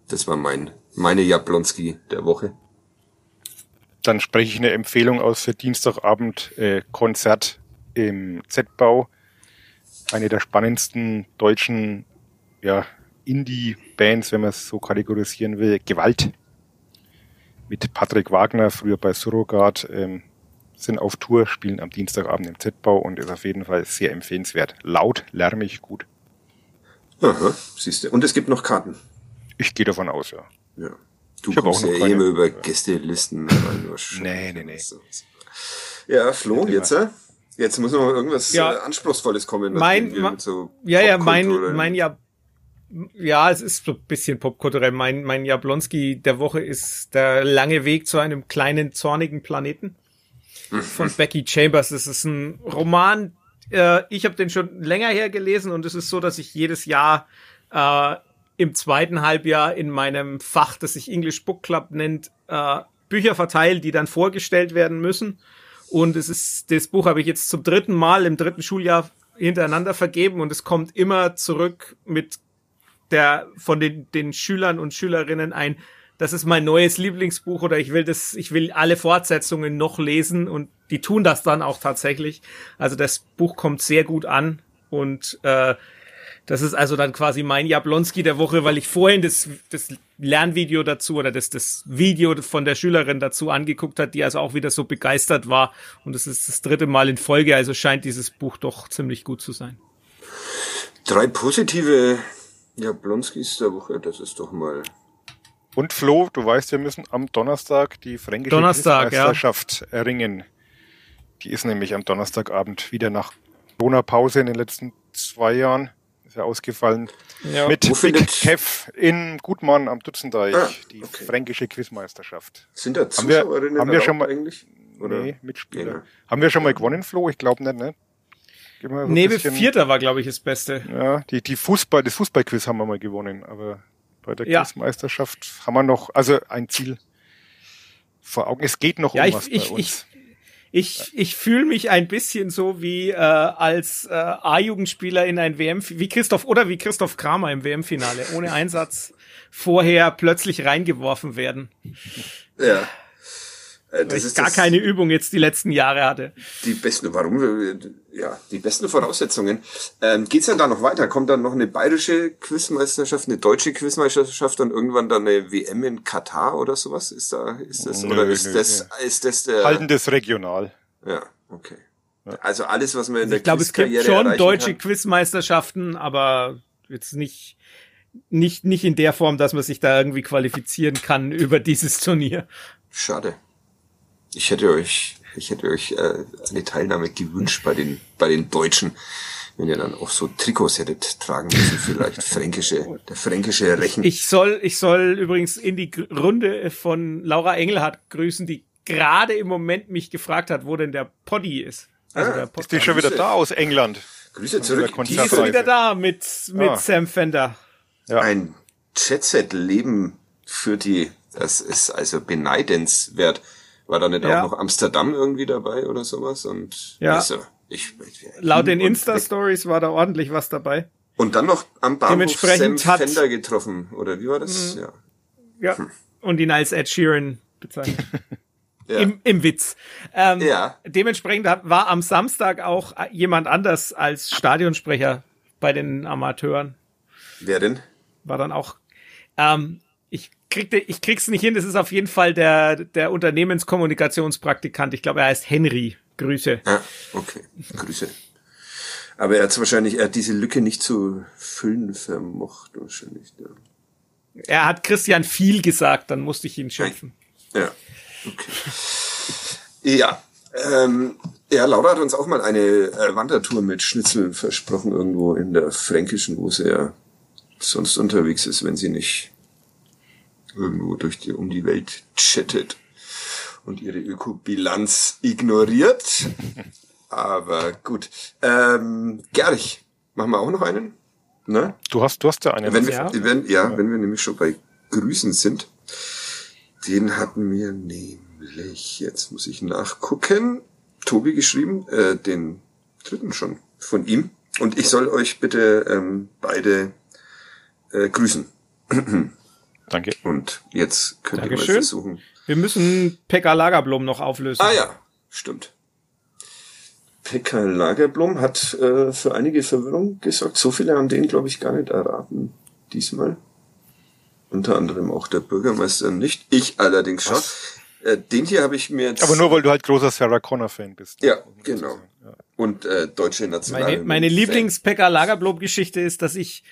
Das war mein meine Jablonski der Woche. Dann spreche ich eine Empfehlung aus für Dienstagabend äh, Konzert im Z-Bau. Eine der spannendsten deutschen ja, Indie-Bands, wenn man es so kategorisieren will. Gewalt. Mit Patrick Wagner, früher bei Surrogat, ähm, sind auf Tour, spielen am Dienstagabend im Z-Bau und ist auf jeden Fall sehr empfehlenswert. Laut, lärmig, gut. Aha, siehst du. Und es gibt noch Karten. Ich gehe davon aus, ja. Ja. Du Ich kommst ja eh keine. immer über Gästelisten. Nee, nee, nee. Ja, Flo, jetzt, äh? Jetzt muss noch irgendwas Ja. äh, Anspruchsvolles kommen. Mein- so Ja, ja, Popkultur- mein, mein ja, ja, es ist so ein bisschen popkulturell. Mein, mein Jablonski der Woche ist der lange Weg zu einem kleinen, zornigen Planeten von Becky Chambers. Das ist ein Roman. Äh, ich habe den schon länger her gelesen und es ist so, dass ich jedes Jahr äh, im zweiten Halbjahr in meinem Fach, das sich English Book Club nennt, äh, Bücher verteile, die dann vorgestellt werden müssen. Und es ist, das Buch habe ich jetzt zum dritten Mal im dritten Schuljahr hintereinander vergeben und es kommt immer zurück mit der von den, den Schülern und Schülerinnen ein, das ist mein neues Lieblingsbuch oder ich will das, ich will alle Fortsetzungen noch lesen und die tun das dann auch tatsächlich. Also das Buch kommt sehr gut an und äh, das ist also dann quasi mein Jablonski der Woche, weil ich vorhin das, das Lernvideo dazu oder das, das Video von der Schülerin dazu angeguckt hat, die also auch wieder so begeistert war. Und es ist das dritte Mal in Folge, also scheint dieses Buch doch ziemlich gut zu sein. Drei positive Jablonskis der Woche, das ist doch mal. Und Flo, du weißt, wir müssen am Donnerstag die fränkische Donnerstag, ja. Meisterschaft erringen. Die ist nämlich am Donnerstagabend wieder nach Corona-Pause in den letzten zwei Jahren. Ist ja ausgefallen. Ja. Mit Wo Big Kev in Gutmann am Dutzendeich. Ah, die okay. fränkische Quizmeisterschaft. Sind da Haben wir- Zuschauerinnen haben wir schon mal- eigentlich? Oder? Nee, Mitspieler. Ja. Haben wir schon mal gewonnen, Flo? Ich glaube nicht, ne? Mal so Nee, bisschen- Vierter war, glaube ich, das Beste. Ja, die, die Fußball, das Fußballquiz haben wir mal gewonnen, aber bei der Ja. Quizmeisterschaft haben wir noch, also ein Ziel vor Augen. Es geht noch Ja, um ich- was ich- bei uns. Ich, ich fühle mich ein bisschen so wie äh, als äh, A-Jugendspieler in ein WM, wie Christoph oder wie Christoph Kramer im WM-Finale, ohne Einsatz vorher plötzlich reingeworfen werden. Ja. Äh, Weil Das ich ist gar das, keine Übung jetzt die letzten Jahre hatte. die besten, warum, wir- ja, die besten Voraussetzungen. Ähm, geht's denn da noch weiter? Kommt dann noch eine bayerische Quizmeisterschaft, eine deutsche Quizmeisterschaft und irgendwann dann eine WM in Katar oder sowas? Ist da, ist das, Nö, oder ist nö, das, ist das der, Halten das regional. ja, okay. Also alles, was man in der Ich glaube, es gibt schon deutsche kann. Quizmeisterschaften, aber jetzt nicht, nicht, nicht in der Form, dass man sich da irgendwie qualifizieren kann über dieses Turnier. Schade. Ich hätte euch, ich hätte euch äh, eine Teilnahme gewünscht bei den, bei den Deutschen, wenn ihr dann auch so Trikots hättet tragen müssen, vielleicht fränkische, der fränkische Rechen. Ich soll, ich soll übrigens in die Runde von Laura Engelhardt grüßen, die gerade im Moment mich gefragt hat, wo denn der Poddy ist. Also Ah, der Ist Pod die schon wieder da aus England? Grüße zurück. Die ist wieder da mit, mit Ah. Sam Fender. Ja. Ein Jet-Set-Leben für die, das ist also beneidenswert. War da nicht Ja. auch noch Amsterdam irgendwie dabei oder sowas? Und Ja. also, ich, Laut den Insta-Stories war da ordentlich was dabei. Und dann noch am Bahnhof Dementsprechend Sam hat- Mhm. Fender getroffen, oder wie war das? Ja. Ja. Und ihn als Ed Sheeran bezeichnet. Ja. Im, Im Witz. Ähm, Ja. Dementsprechend war am Samstag auch jemand anders als Stadionsprecher bei den Amateuren. Wer denn? War dann auch. Ähm, ich, kriegte, ich krieg's nicht hin, das ist auf jeden Fall der, der Unternehmenskommunikationspraktikant. Ich glaube, er heißt Henry. Grüße. Ja, okay. Grüße. Aber er hat wahrscheinlich, er hat diese Lücke nicht zu füllen vermocht, wahrscheinlich. Ja. Er hat Christian viel gesagt, dann musste ich ihn schimpfen. Ja, okay. Ja, ähm, ja, Laura hat uns auch mal eine äh, Wandertour mit Schnitzel versprochen, irgendwo in der Fränkischen, wo sie ja sonst unterwegs ist, wenn sie nicht irgendwo durch die, um die Welt chattet und ihre Ökobilanz ignoriert. Aber gut. Ähm, Gerich, machen wir auch noch einen? Ne? Du hast, du hast ja einen. Wenn wir, ja. Wenn, ja, ja, wenn wir nämlich schon bei Grüßen sind, den hatten wir nämlich, jetzt muss ich nachgucken, Tobi geschrieben, äh, den dritten schon von ihm. Und ich soll euch bitte ähm, beide äh, grüßen. Danke. Und jetzt könnt Dankeschön. ihr mal versuchen. Wir müssen Pekka Lagerblom noch auflösen. Ah ja, stimmt. Pekka Lagerblom hat äh, für einige Verwirrung gesorgt. So viele haben den, glaube ich, gar nicht erraten diesmal. Unter anderem auch der Bürgermeister nicht. Ich allerdings schon. Äh, den hier habe ich mir jetzt. Aber nur weil du halt großer Sarah Connor Fan bist. Ja, genau. Ja. Und äh, deutsche National. Meine, meine Lieblings-Pekka Lagerblom-Geschichte ist, dass ich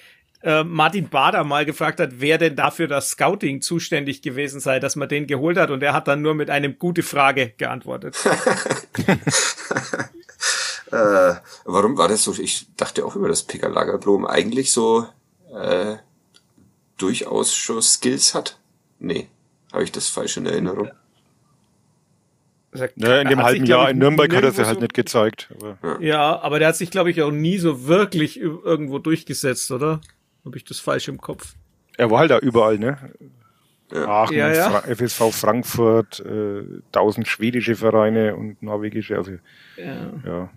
äh, Martin Bader mal gefragt hat, wer denn dafür das Scouting zuständig gewesen sei, dass man den geholt hat. Und er hat dann nur mit einem gute Frage geantwortet. äh, warum war das so? Ich dachte auch über das Pekka Lagerblom eigentlich so äh, durchaus schon Skills hat. Nee, habe ich das falsch in Erinnerung? Ja, in dem halben Jahr in Nürnberg hat er sie halt nicht gezeigt. Aber. Ja. ja, aber der hat sich, glaube ich, auch nie so wirklich irgendwo durchgesetzt, oder? Habe ich das falsch im Kopf? Er war halt da überall, ne? Ja. Aachen, Ja, ja. Fra FSV Frankfurt, äh, tausend schwedische Vereine und norwegische, also Ja. ja.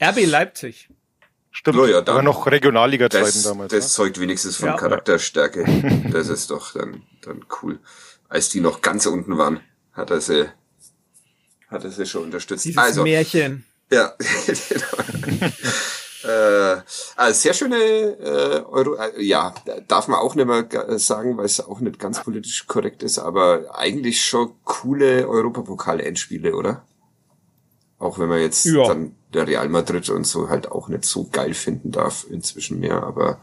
RB Leipzig. Stimmt, Oh ja, dann- aber noch Regionalliga-Zeiten Das, damals. das ne? zeugt wenigstens von Ja. Charakterstärke. Das ist doch dann, dann cool. Als die noch ganz unten waren, hat er sie, hat er sie schon unterstützt. Dieses also, Märchen. ja, genau. Äh, also sehr schöne äh, Euro, äh, ja, darf man auch nicht mehr ga- sagen, weil es auch nicht ganz politisch korrekt ist, aber eigentlich schon coole Europapokal-Endspiele, oder? Auch wenn man jetzt Ja. dann der Real Madrid und so halt auch nicht so geil finden darf inzwischen mehr, aber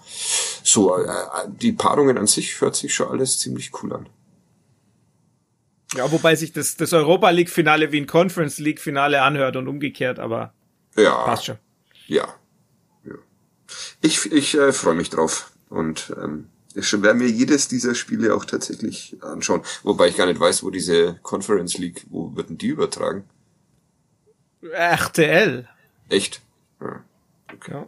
so äh, die Paarungen an sich hört sich schon alles ziemlich cool an. Ja, wobei sich das, das Europa League Finale wie ein Conference League Finale anhört und umgekehrt, aber Ja, passt schon. ja. Ich ich äh, freue mich drauf und ähm, ich werde mir jedes dieser Spiele auch tatsächlich anschauen, wobei ich gar nicht weiß, wo diese Conference League, wo wird denn die übertragen? RTL. Echt? Ja. Ja.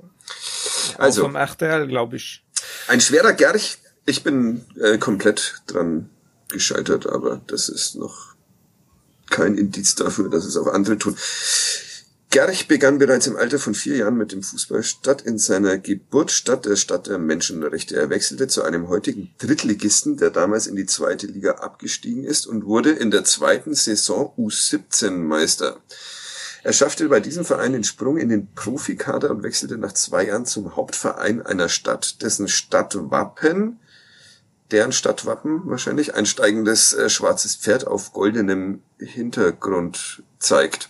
Also Auch vom RTL, glaube ich. Ein schwerer Gerch. Ich bin äh, komplett dran gescheitert, aber das ist noch kein Indiz dafür, dass es auch andere tun. Gerch begann bereits im Alter von vier Jahren mit dem Fußball statt in seiner Geburtsstadt, der Stadt der Menschenrechte. Er wechselte zu einem heutigen Drittligisten, der damals in die zweite Liga abgestiegen ist und wurde in der zweiten Saison U17 Meister. Er schaffte bei diesem Verein den Sprung in den Profikader und wechselte nach zwei Jahren zum Hauptverein einer Stadt, dessen Stadtwappen, deren Stadtwappen wahrscheinlich, ein steigendes äh, schwarzes Pferd auf goldenem Hintergrund zeigt.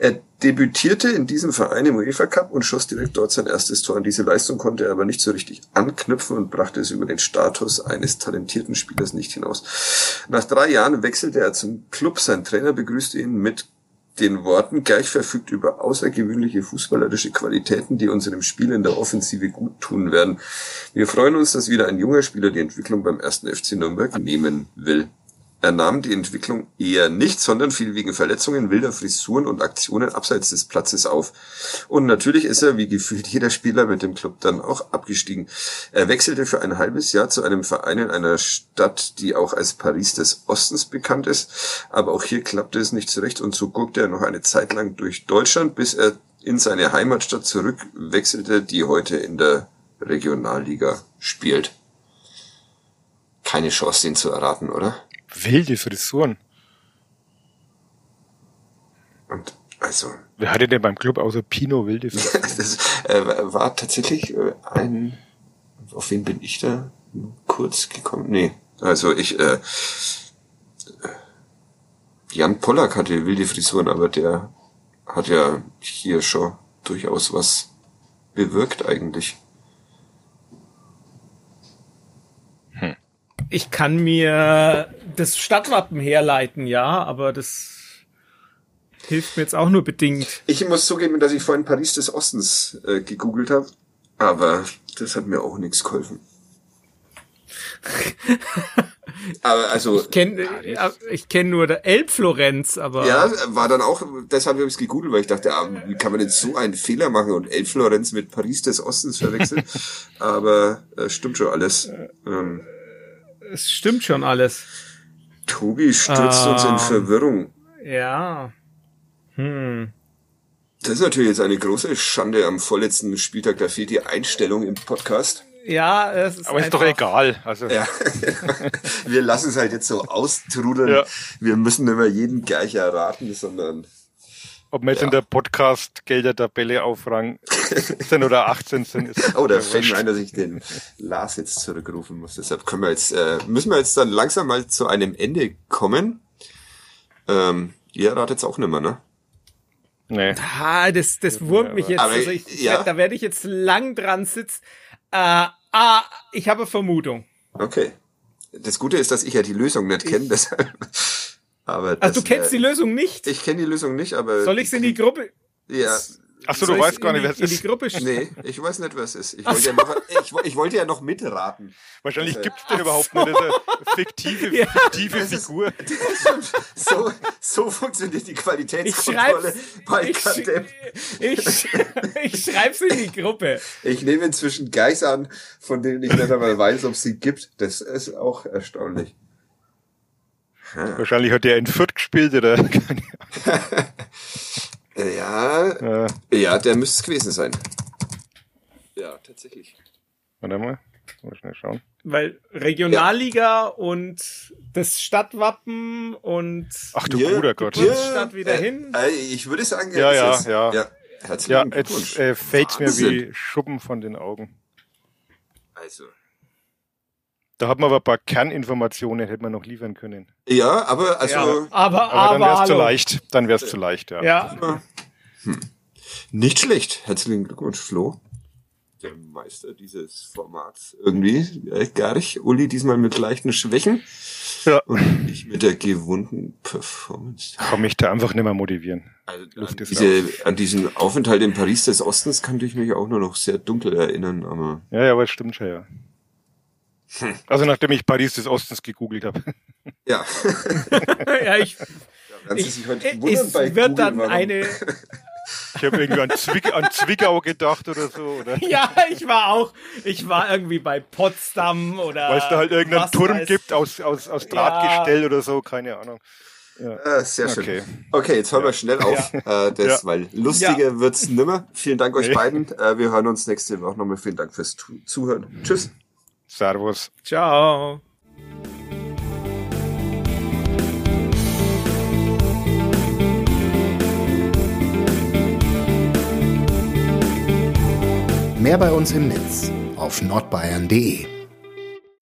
Er debütierte in diesem Verein im UEFA Cup und schoss direkt dort sein erstes Tor. An diese Leistung konnte er aber nicht so richtig anknüpfen und brachte es über den Status eines talentierten Spielers nicht hinaus. Nach drei Jahren wechselte er zum Club. Sein Trainer begrüßte ihn mit den Worten, gleich verfügt über außergewöhnliche fußballerische Qualitäten, die unserem Spiel in der Offensive gut tun werden. Wir freuen uns, dass wieder ein junger Spieler die Entwicklung beim ersten FC Nürnberg nehmen will. Er nahm die Entwicklung eher nicht, sondern fiel wegen Verletzungen, wilder Frisuren und Aktionen abseits des Platzes auf. Und natürlich ist er, wie gefühlt jeder Spieler mit dem Club, dann auch abgestiegen. Er wechselte für ein halbes Jahr zu einem Verein in einer Stadt, die auch als Paris des Ostens bekannt ist. Aber auch hier klappte es nicht zurecht und so guckte er noch eine Zeit lang durch Deutschland, bis er in seine Heimatstadt zurückwechselte, die heute in der Regionalliga spielt. Keine Chance, den zu erraten, oder? Wilde Frisuren. Und also, Wer hatte denn beim Club außer Pino wilde Frisuren? das äh, war tatsächlich äh, ein, auf wen bin ich da kurz gekommen? Nee, also ich, äh, Jan Pollack hatte wilde Frisuren, aber der hat ja hier schon durchaus was bewirkt eigentlich. Ich kann mir das Stadtwappen herleiten, ja, aber das hilft mir jetzt auch nur bedingt. Ich muss zugeben, dass ich vorhin Paris des Ostens äh, gegoogelt habe, aber das hat mir auch nichts geholfen. aber also Ich kenne ich kenn nur der Elbflorenz, aber ja, war dann auch, deshalb habe ich es gegoogelt, weil ich dachte, ah, wie kann man denn so einen Fehler machen und Elbflorenz mit Paris des Ostens verwechseln? aber äh, stimmt schon alles. Ähm, es stimmt schon alles. Tobi stürzt uns in Ähm. Verwirrung. Ja. Hm. Das ist natürlich jetzt eine große Schande am vorletzten Spieltag. Da fehlt die Einstellung im Podcast. Ja, es ist Aber ist doch egal. Also Ja, wir lassen es halt jetzt so austrudeln. Ja. Wir müssen nicht mehr jeden gleich erraten, sondern ob wir jetzt Ja. in der Podcast-Gelder-Tabelle auf Rang 17 oder 18 sind, ist Oh, da fällt mir ein, dass ich den Lars jetzt zurückrufen muss. Deshalb können wir jetzt, äh, müssen wir jetzt dann langsam mal zu einem Ende kommen. Ähm, ihr ratet auch nicht mehr, ne? Nee. Ah, das, das wurmt mich jetzt. Aber, Also ich, ja. Da werde ich jetzt lang dran sitzen. Äh, ah, ich habe Vermutung. Okay. Das Gute ist, dass ich ja die Lösung nicht kenne, deshalb. Aber das, Also du kennst äh, die Lösung nicht? Ich kenne die Lösung nicht, aber. Soll ich sie in die Gruppe? Ja. Ach so, soll du weißt gar nicht, die, wer es in die ist. Gruppe sch- Nee, ich weiß nicht, was es ist. Ich wollte, ja noch, ich, ich wollte ja noch mitraten. Wahrscheinlich gibt's den überhaupt nicht. Das ist eine fiktive, Ja. fiktive Figur. So, so funktioniert die Qualitätskontrolle bei Ich, Kadem. ich, ich schreib's in die Gruppe. Ich nehme inzwischen Guys an, von denen ich nicht einmal weiß, ob es sie gibt. Das ist auch erstaunlich. Wahrscheinlich hat der in Fürth gespielt oder Äh, Ja, Ahnung. ja, der müsste es gewesen sein. Ja, tatsächlich. Warte mal. Mal schnell schauen. Weil Regionalliga und das Stadtwappen und Ach du Ja, guter Gott. ja. Geburtsstadt wieder hin. Äh, ich würde sagen, Ja, ist ja, es. ja. ja. Herzlichen Ja, Glückwunsch. jetzt äh, fällt's mir wie Schuppen von den Augen. Also. Da hat man aber ein paar Kerninformationen, hätte man noch liefern können. Ja, aber also ja, aber, Aber, dann aber, wär's zu leicht. Dann wär's zu leicht, ja. Ja, nicht schlecht. Herzlichen Glückwunsch, Flo. Der Meister dieses Formats irgendwie. Ja, gar nicht. Uli diesmal mit leichten Schwächen. Ja. Und ich mit der gewohnten Performance. Kann mich da einfach nicht mehr motivieren. Also an, diese, an diesen Aufenthalt in Paris des Ostens kann ich mich auch nur noch sehr dunkel erinnern, aber Ja, ja, aber es stimmt schon, ja. Hm. Also nachdem ich Paris des Ostens gegoogelt habe. ja. ja ich, Sie ich, sich heute wundern es bei wird Google, dann warum- eine, Ich habe irgendwie an, Zwick an Zwickau gedacht oder so, oder? ja, ich war auch, ich war irgendwie bei Potsdam oder. Weil es da halt irgendeinen Turm weiß- gibt aus, aus, aus Drahtgestell oder so, keine Ahnung. Ah, sehr schön. Okay. Okay, jetzt hören wir schnell auf, äh, das, Ja. weil lustiger wird's nimmer. Vielen Dank euch Nee. beiden. Äh, wir hören uns nächste Woche nochmal. Vielen Dank fürs Zuhören. Tschüss. Servus. Ciao. Mehr bei uns im Netz auf nordbayern.de.